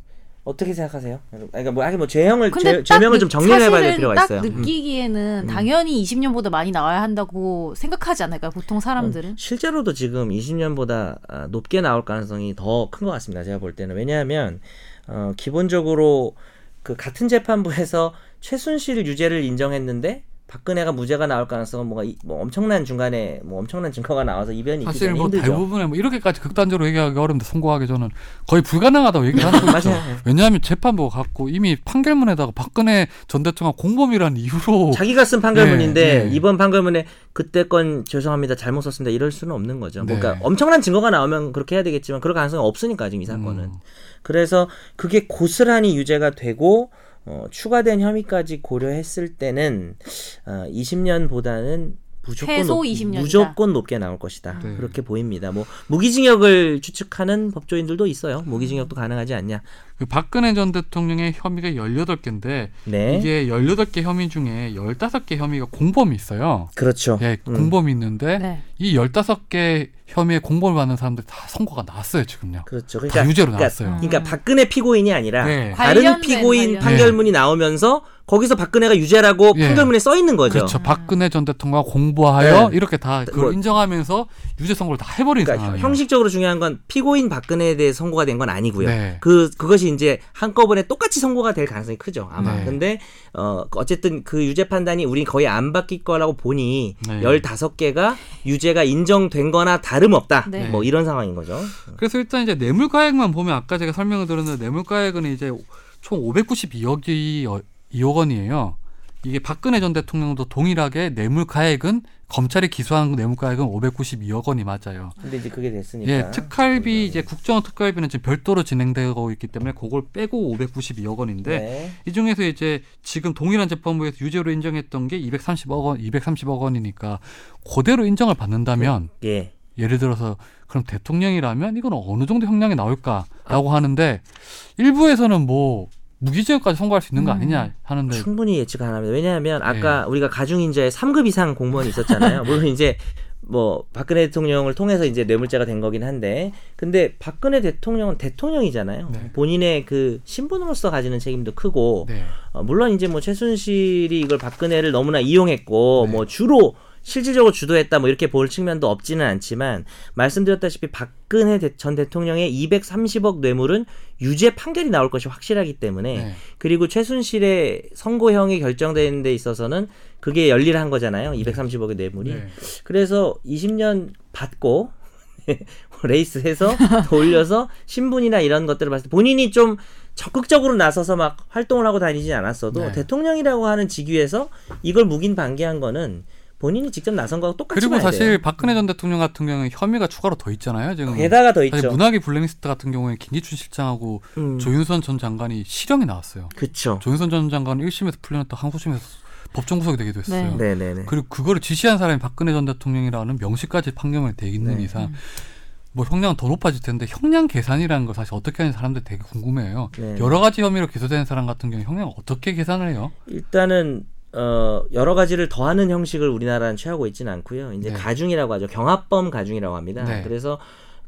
어떻게 생각하세요? 그러니까 뭐 하긴 뭐 죄형을 죄, 딱 죄명을 느- 좀 정리해봐야 될 필요가 딱 있어요. 음. 느끼기에는 음. 당연히 20년보다 많이 나와야 한다고 생각하지 않을까요? 보통 사람들은. 실제로도 지금 20년보다 아, 높게 나올 가능성이 더 큰 것 같습니다. 제가 볼 때는 왜냐하면 어, 기본적으로 그 같은 재판부에서 최순실 유죄를 인정했는데 박근혜가 무죄가 나올 가능성은 뭐가 이- 뭐 엄청난 중간에 뭐 엄청난 증거가 나와서 이변이 사실 뭐 힘들죠. 대부분의 뭐 이렇게까지 극단적으로 얘기하기 어려운데 선고하기 저는 거의 불가능하다고 얘기를 하는 거죠. 왜냐하면 재판부가 갖고 이미 판결문에다가 박근혜 전 대통령 공범이라는 이유로 자기가 쓴 판결문인데 네, 네. 이번 판결문에 그때 건 죄송합니다 잘못 썼습니다 이럴 수는 없는 거죠. 네. 그러니까 엄청난 증거가 나오면 그렇게 해야 되겠지만 그럴 가능성이 없으니까 지금 이 사건은. 음. 그래서 그게 고스란히 유죄가 되고 어, 추가된 혐의까지 고려했을 때는 어, 20년보다는 무조건 최소 높, 20 년이다. 무조건 높게 나올 것이다. 네. 그렇게 보입니다. 뭐 무기징역을 추측하는 법조인들도 있어요. 무기징역도 가능하지 않냐. 그 박근혜 전 대통령의 혐의가 18개인데 네. 이게 18개 혐의 중에 15개 혐의가 공범이 있어요. 그렇죠. 예, 음. 공범이 있는데 네. 이 15개 혐의에 공범을 받는 사람들 다 선고가 나왔어요, 지금요. 그렇죠. 다 유죄로 그러니까, 나왔어요. 그러니까 박근혜 피고인이 아니라 네. 다른 관련된 피고인 관련. 판결문이 나오면서 거기서 박근혜가 유죄라고 예. 판결문에 써 있는 거죠. 그렇죠. 박근혜 전 대통령과 공부하여 네. 이렇게 다 그걸 뭐- 인정하면서 유죄 선고를 다 해버린 그러니까 상황이에요. 형식적으로 중요한 건 피고인 박근혜에 대해 선고가 된 건 아니고요. 네. 그 그것이 이제 한꺼번에 똑같이 선고가 될 가능성이 크죠. 아마. 네. 근데 어 어쨌든 그 유죄 판단이 우리 거의 안 바뀔 거라고 보니 네. 15개가 유죄가 인정된 거나 다름없다. 네. 뭐 이런 상황인 거죠. 그래서 일단 이제 뇌물가액만 보면 아까 제가 설명을 드렸는데 뇌물가액은 이제 총 592억이 2억 원이에요. 이게 박근혜 전 대통령도 동일하게 뇌물 가액은 검찰이 기소한 뇌물 가액은 592억 원이 맞아요. 근데 이제 그게 됐으니까. 예, 특활비 이제 국정원 특활비는 지금 별도로 진행되고 있기 때문에 그걸 빼고 592억 원인데 네. 이 중에서 이제 지금 동일한 재판부에서 유죄로 인정했던 게 230억 원, 230억 원이니까 그대로 인정을 받는다면 예. 예를 들어서 그럼 대통령이라면 이건 어느 정도 형량이 나올까라고 하는데 일부에서는 뭐 무기징역까지 선고할 수 있는 거 음. 아니냐 하는데 충분히 예측 가능합니다. 왜냐하면 네. 아까 우리가 가중인자의 3급 이상 공무원이 있었잖아요. 물론 이제 뭐 박근혜 대통령을 통해서 이제 뇌물죄가 된 거긴 한데 근데 박근혜 대통령은 대통령이잖아요. 네. 본인의 그 신분으로서 가지는 책임도 크고 네. 어, 물론 이제 뭐 최순실이 이걸 박근혜를 너무나 이용했고 네. 뭐 주로 실질적으로 주도했다 뭐 이렇게 볼 측면도 없지는 않지만 말씀드렸다시피 박근혜 대- 전 대통령의 230억 뇌물은 유죄 판결이 나올 것이 확실하기 때문에 네. 그리고 최순실의 선고형이 결정되는 데 있어서는 그게 열일한 거잖아요. 230억의 뇌물이. 네. 그래서 20년 받고 레이스해서 더 올려서 신분이나 이런 것들을 봤을 때 본인이 좀 적극적으로 나서서 막 활동을 하고 다니지 않았어도 네. 대통령이라고 하는 직위에서 이걸 묵인 방기한 거는 본인이 직접 나선 거하고 똑같이 그리고 봐야 사실 돼요. 박근혜 전 대통령 같은 경우는 혐의가 추가로 더 있잖아요. 지금 게다가 더 사실 있죠. 문학의 블랙리스트 같은 경우에 김기춘 실장하고 음, 조윤선 전 장관이 실형이 나왔어요. 그쵸. 조윤선 전 장관은 1심에서 풀려났다 항소심에서 법정 구속이 되기도 했어요. 네. 네네네. 그리고 그거를 지시한 사람이 박근혜 전 대통령이라는 명시까지 판결이 돼 있는 네. 이상 음. 뭐 형량은 더 높아질 텐데 형량 계산이라는 걸 사실 어떻게 하는 사람들 되게 궁금해요. 네. 여러 가지 혐의로 기소된 사람 같은 경우 형량 어떻게 계산을 해요? 일단은 어 여러 가지를 더하는 형식을 우리나라는 취하고 있지는 않고요. 이제 네. 가중이라고 하죠. 경합범 가중이라고 합니다. 네. 그래서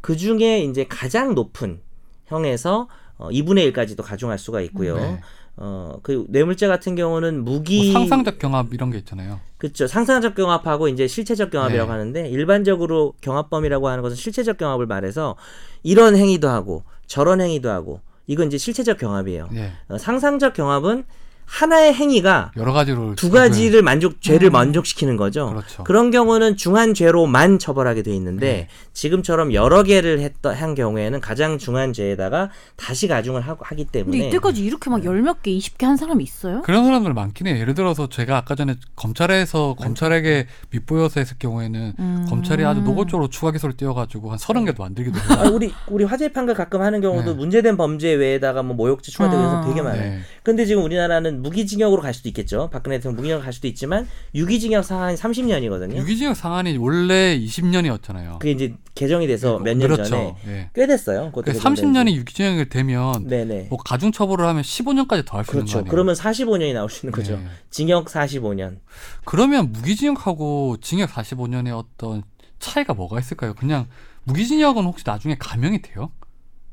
그 중에 이제 가장 높은 형에서 어 2분의 1까지도 가중할 수가 있고요. 네. 어 그 뇌물죄 같은 경우는 무기 뭐 상상적 경합 이런 게 있잖아요. 그렇죠. 상상적 경합하고 이제 실체적 경합이라고 네. 하는데 일반적으로 경합범이라고 하는 것은 실체적 경합을 말해서 이런 행위도 하고 저런 행위도 하고 이건 이제 실체적 경합이에요. 예. 어, 상상적 경합은 하나의 행위가 여러 가지로 두 가지를 만족 죄를 만족시키는 거죠. 음. 그렇죠. 그런 경우는 중한 죄로만 처벌하게 돼 있는데 네. 지금처럼 여러 개를 했던 한 경우에는 가장 중한 죄에다가 다시 가중을 하고 하기 때문에 근데 이때까지 이렇게 막 열 몇 개, 이십 개 한 사람이 있어요? 그런 사람들 많긴 해요. 예를 들어서 제가 아까 전에 검찰에서 검찰에게 밑보여서 했을 경우에는 음. 검찰이 아주 노골적으로 추가 기소를 띄워가지고 한 서른 개도 만들기도 해요. 아, 우리 우리 화재 판결 가끔 하는 경우도 네. 문제된 범죄 외에다가 뭐 모욕죄 추가되고 해서 아. 되게 많아요. 네. 근데 지금 우리나라는 무기징역으로 갈 수도 있겠죠. 박근혜 대통령 무기징역 갈 수도 있지만 유기징역 사한이 30년이거든요. 유기징역 상한이 원래 20년이었잖아요. 그게 이제 개정이 돼서 몇년 그렇죠. 전에 예. 꽤 됐어요. 그 개정된 지. 30년이 유기징역이 되면 네네. 뭐 가중 처벌을 하면 15년까지 더 할 수 있는 거 그렇죠. 그러면 45년이 나올 수 있는 거죠. 네. 징역 45년. 그러면 무기징역하고 징역 45년의 어떤 차이가 뭐가 있을까요? 그냥 무기징역은 혹시 나중에 감형이 돼요?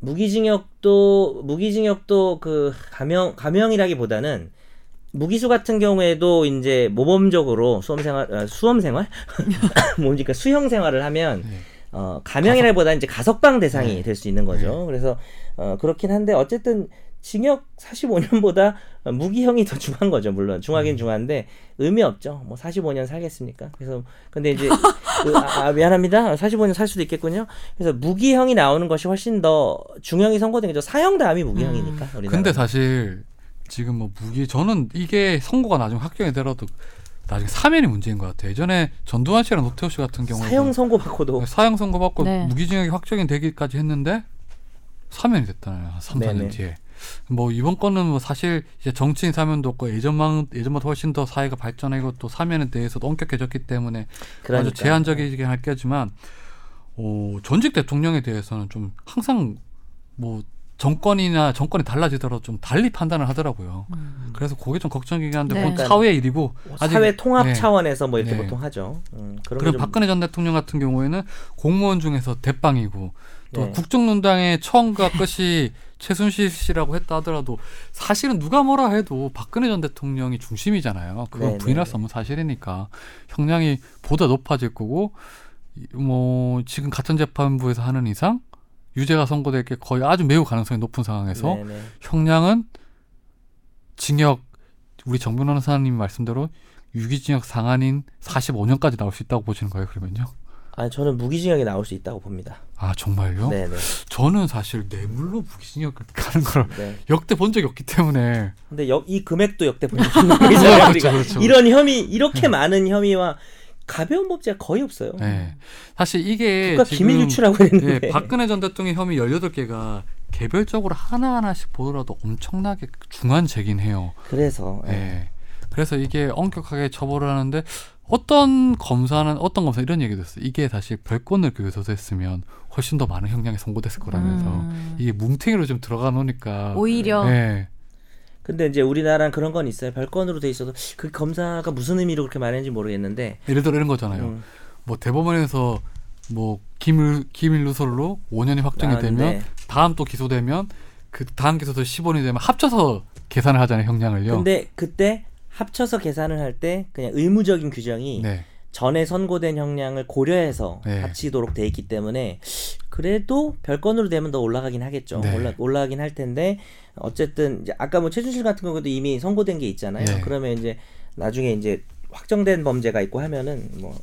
무기징역도 무기징역도 그 감형 감형이라기보다는 무기수 같은 경우에도 이제 모범적으로 수험 생활 아, 수험 생활 뭡니까 수형 생활을 하면 네. 어 감형이라기보다 이제 가석방 대상이 네. 될수 있는 거죠. 그래서 어 그렇긴 한데 어쨌든 징역 45년보다 무기형이 더 중한 거죠. 물론 중하긴 음. 중한데 의미 없죠. 뭐 45년 살겠습니까? 그래서 근데 이제 그, 아, 아, 미안합니다. 45년 살 수도 있겠군요. 그래서 무기형이 나오는 것이 훨씬 더 중형이 선고된 게죠. 사형 다음이 무기형이니까. 우리나라. 근데 사실 지금 뭐 무기 저는 이게 선고가 나중에 확정이 되더라도 나중에 사면이 문제인 것 같아요. 예전에 전두환 씨랑 노태우 씨 같은 경우는 사형 선고 받고도 사형 선고 받고 네. 무기징역이 확정이 되기까지 했는데 사면이 됐잖아요. 한 3, 4년 네네. 뒤에. 뭐 이번 건은 뭐 사실 이제 정치인 사면도 없고 예전만 예전보다 훨씬 더 사회가 발전하고 또 사면에 대해서도 엄격해졌기 때문에 그러니까. 아주 제한적이긴 할게지만 어, 전직 대통령에 대해서는 좀 항상 뭐 정권이나 정권이 달라지더라도 좀 달리 판단을 하더라고요. 그래서 그게 좀 걱정이긴 한데 네. 그건 사회의 일이고 아직- 사회 통합 네. 차원에서 뭐 이렇게 네. 보통 하죠. 음, 좀- 박근혜 전 대통령 같은 경우에는 공무원 중에서 대빵이고 또 네. 국정농단의 처음과 끝이 최순실 씨라고 했다 하더라도 사실은 누가 뭐라 해도 박근혜 전 대통령이 중심이잖아요. 그건 네, 부인할 네, 수 없는 사실이니까 형량이 보다 높아질 거고 이- 뭐 지금 가천재판부에서 하는 이상 유죄가 선고될 게 거의 아주 매우 가능성이 높은 상황에서 네네. 형량은 징역 우리 정 변호사님 말씀대로 유기징역 상한인 45년까지 나올 수 있다고 보시는 거예요 그러면요? 아 저는 무기징역이 나올 수 있다고 봅니다. 아 정말요? 네네. 저는 사실 뇌물로 무기징역 가는 걸 네. 역대 본 적이 없기 때문에 근데 역, 이 금액도 역대 분이잖아요. 그렇죠, 그렇죠. 이런 혐의 이렇게 많은 혐의와 가벼운 법제가 거의 없어요. 네. 사실 이게 국가 기밀 유출하고 있는데. 예, 박근혜 전 대통령 혐의 18개가 개별적으로 하나하나씩 보더라도 엄청나게 중한 죄긴 해요. 그래서 예. 예. 그래서 이게 엄격하게 처벌을 하는데 어떤 검사는 어떤 검사 이런 얘기도 했어요. 이게 사실 별건을 교도소했으면 훨씬 더 많은 형량이 선고됐을 거라면서 음. 이게 뭉탱이로 좀 들어가 놓으니까 오히려 예. 근데 이제 우리나라는 그런 건 있어요. 별건으로 돼 있어도 그 검사가 무슨 의미로 그렇게 말했는지 모르겠는데. 예를 들어 이런 거잖아요. 음. 뭐 대법원에서 뭐 기밀 기밀 누설로 5년이 확정이 아, 되면 네. 다음 또 기소되면 그 다음 기소도 10원이 되면 합쳐서 계산을 하잖아요 형량을요. 근데 그때 합쳐서 계산을 할 때 그냥 의무적인 규정이 네. 전에 선고된 형량을 고려해서 네. 합치도록 돼 있기 때문에 그래도 별건으로 되면 더 올라가긴 하겠죠. 네. 올라 올라가긴 할 텐데 어쨌든 이제 아까 뭐 최준실 같은 경우도 이미 선고된 게 있잖아요. 네. 그러면 이제 나중에 이제 확정된 범죄가 있고 하면은 뭐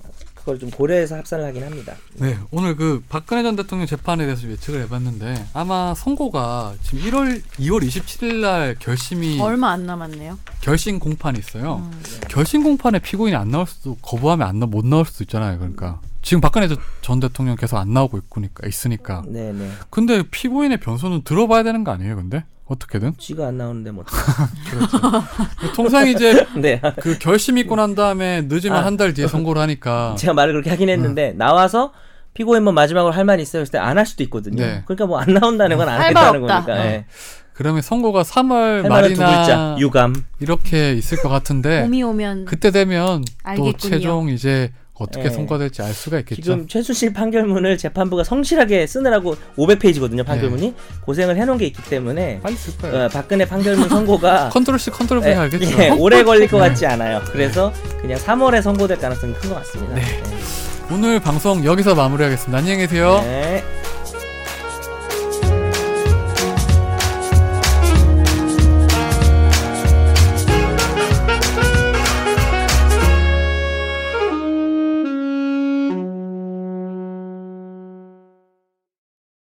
그걸 좀 고려해서 합산을 하긴 합니다. 네, 오늘 그 박근혜 전 대통령 재판에 대해서 예측을 해봤는데 아마 선고가 지금 1월 2월 27일 날 결심이 얼마 안 남았네요. 결심 공판이 있어요. 음. 결심 공판에 피고인이 안 나올 수도 거부하면 안 나, 못 나올 수도 있잖아요. 그러니까 지금 박근혜 전 대통령 계속 안 나오고 있으니까 있으니까. 네네. 근데 피고인의 변소는 들어봐야 되는 거 아니에요, 근데? 어떻게든. 쥐가 안 나오는데 뭐. 통상 이제 네. 그 결심 있고 난 다음에 늦으면 아. 한달 뒤에 선고를 하니까 제가 말을 그렇게 하긴 했는데 나와서 피고인 뭐 마지막으로 할 말 있어요. 그랬을 때 안 할 수도 있거든요. 네. 그러니까 뭐 안 나온다는 건 안 하겠다는. 거니까. 어. 예. 그러면 선고가 3월 할 말은 두 글자. 말이나 유감. 이렇게 있을 것 같은데 봄이 오면 그때 되면 또 알겠군요. 최종 이제 어떻게 네. 선고될지 알 수가 있겠죠. 지금 최순실 판결문을 재판부가 성실하게 쓰느라고 500페이지거든요. 판결문이 고생을 해놓은 게 있기 때문에 빨리 쓸 거예요. 어, 박근혜 판결문 선고가 control C control V 예, 알겠죠. 예, 오래 걸릴 것 같지 않아요. 그래서 그냥 3월에 선고될 가능성이 큰 것 같습니다. 오늘 방송 여기서 마무리하겠습니다. 안녕히 계세요. 네.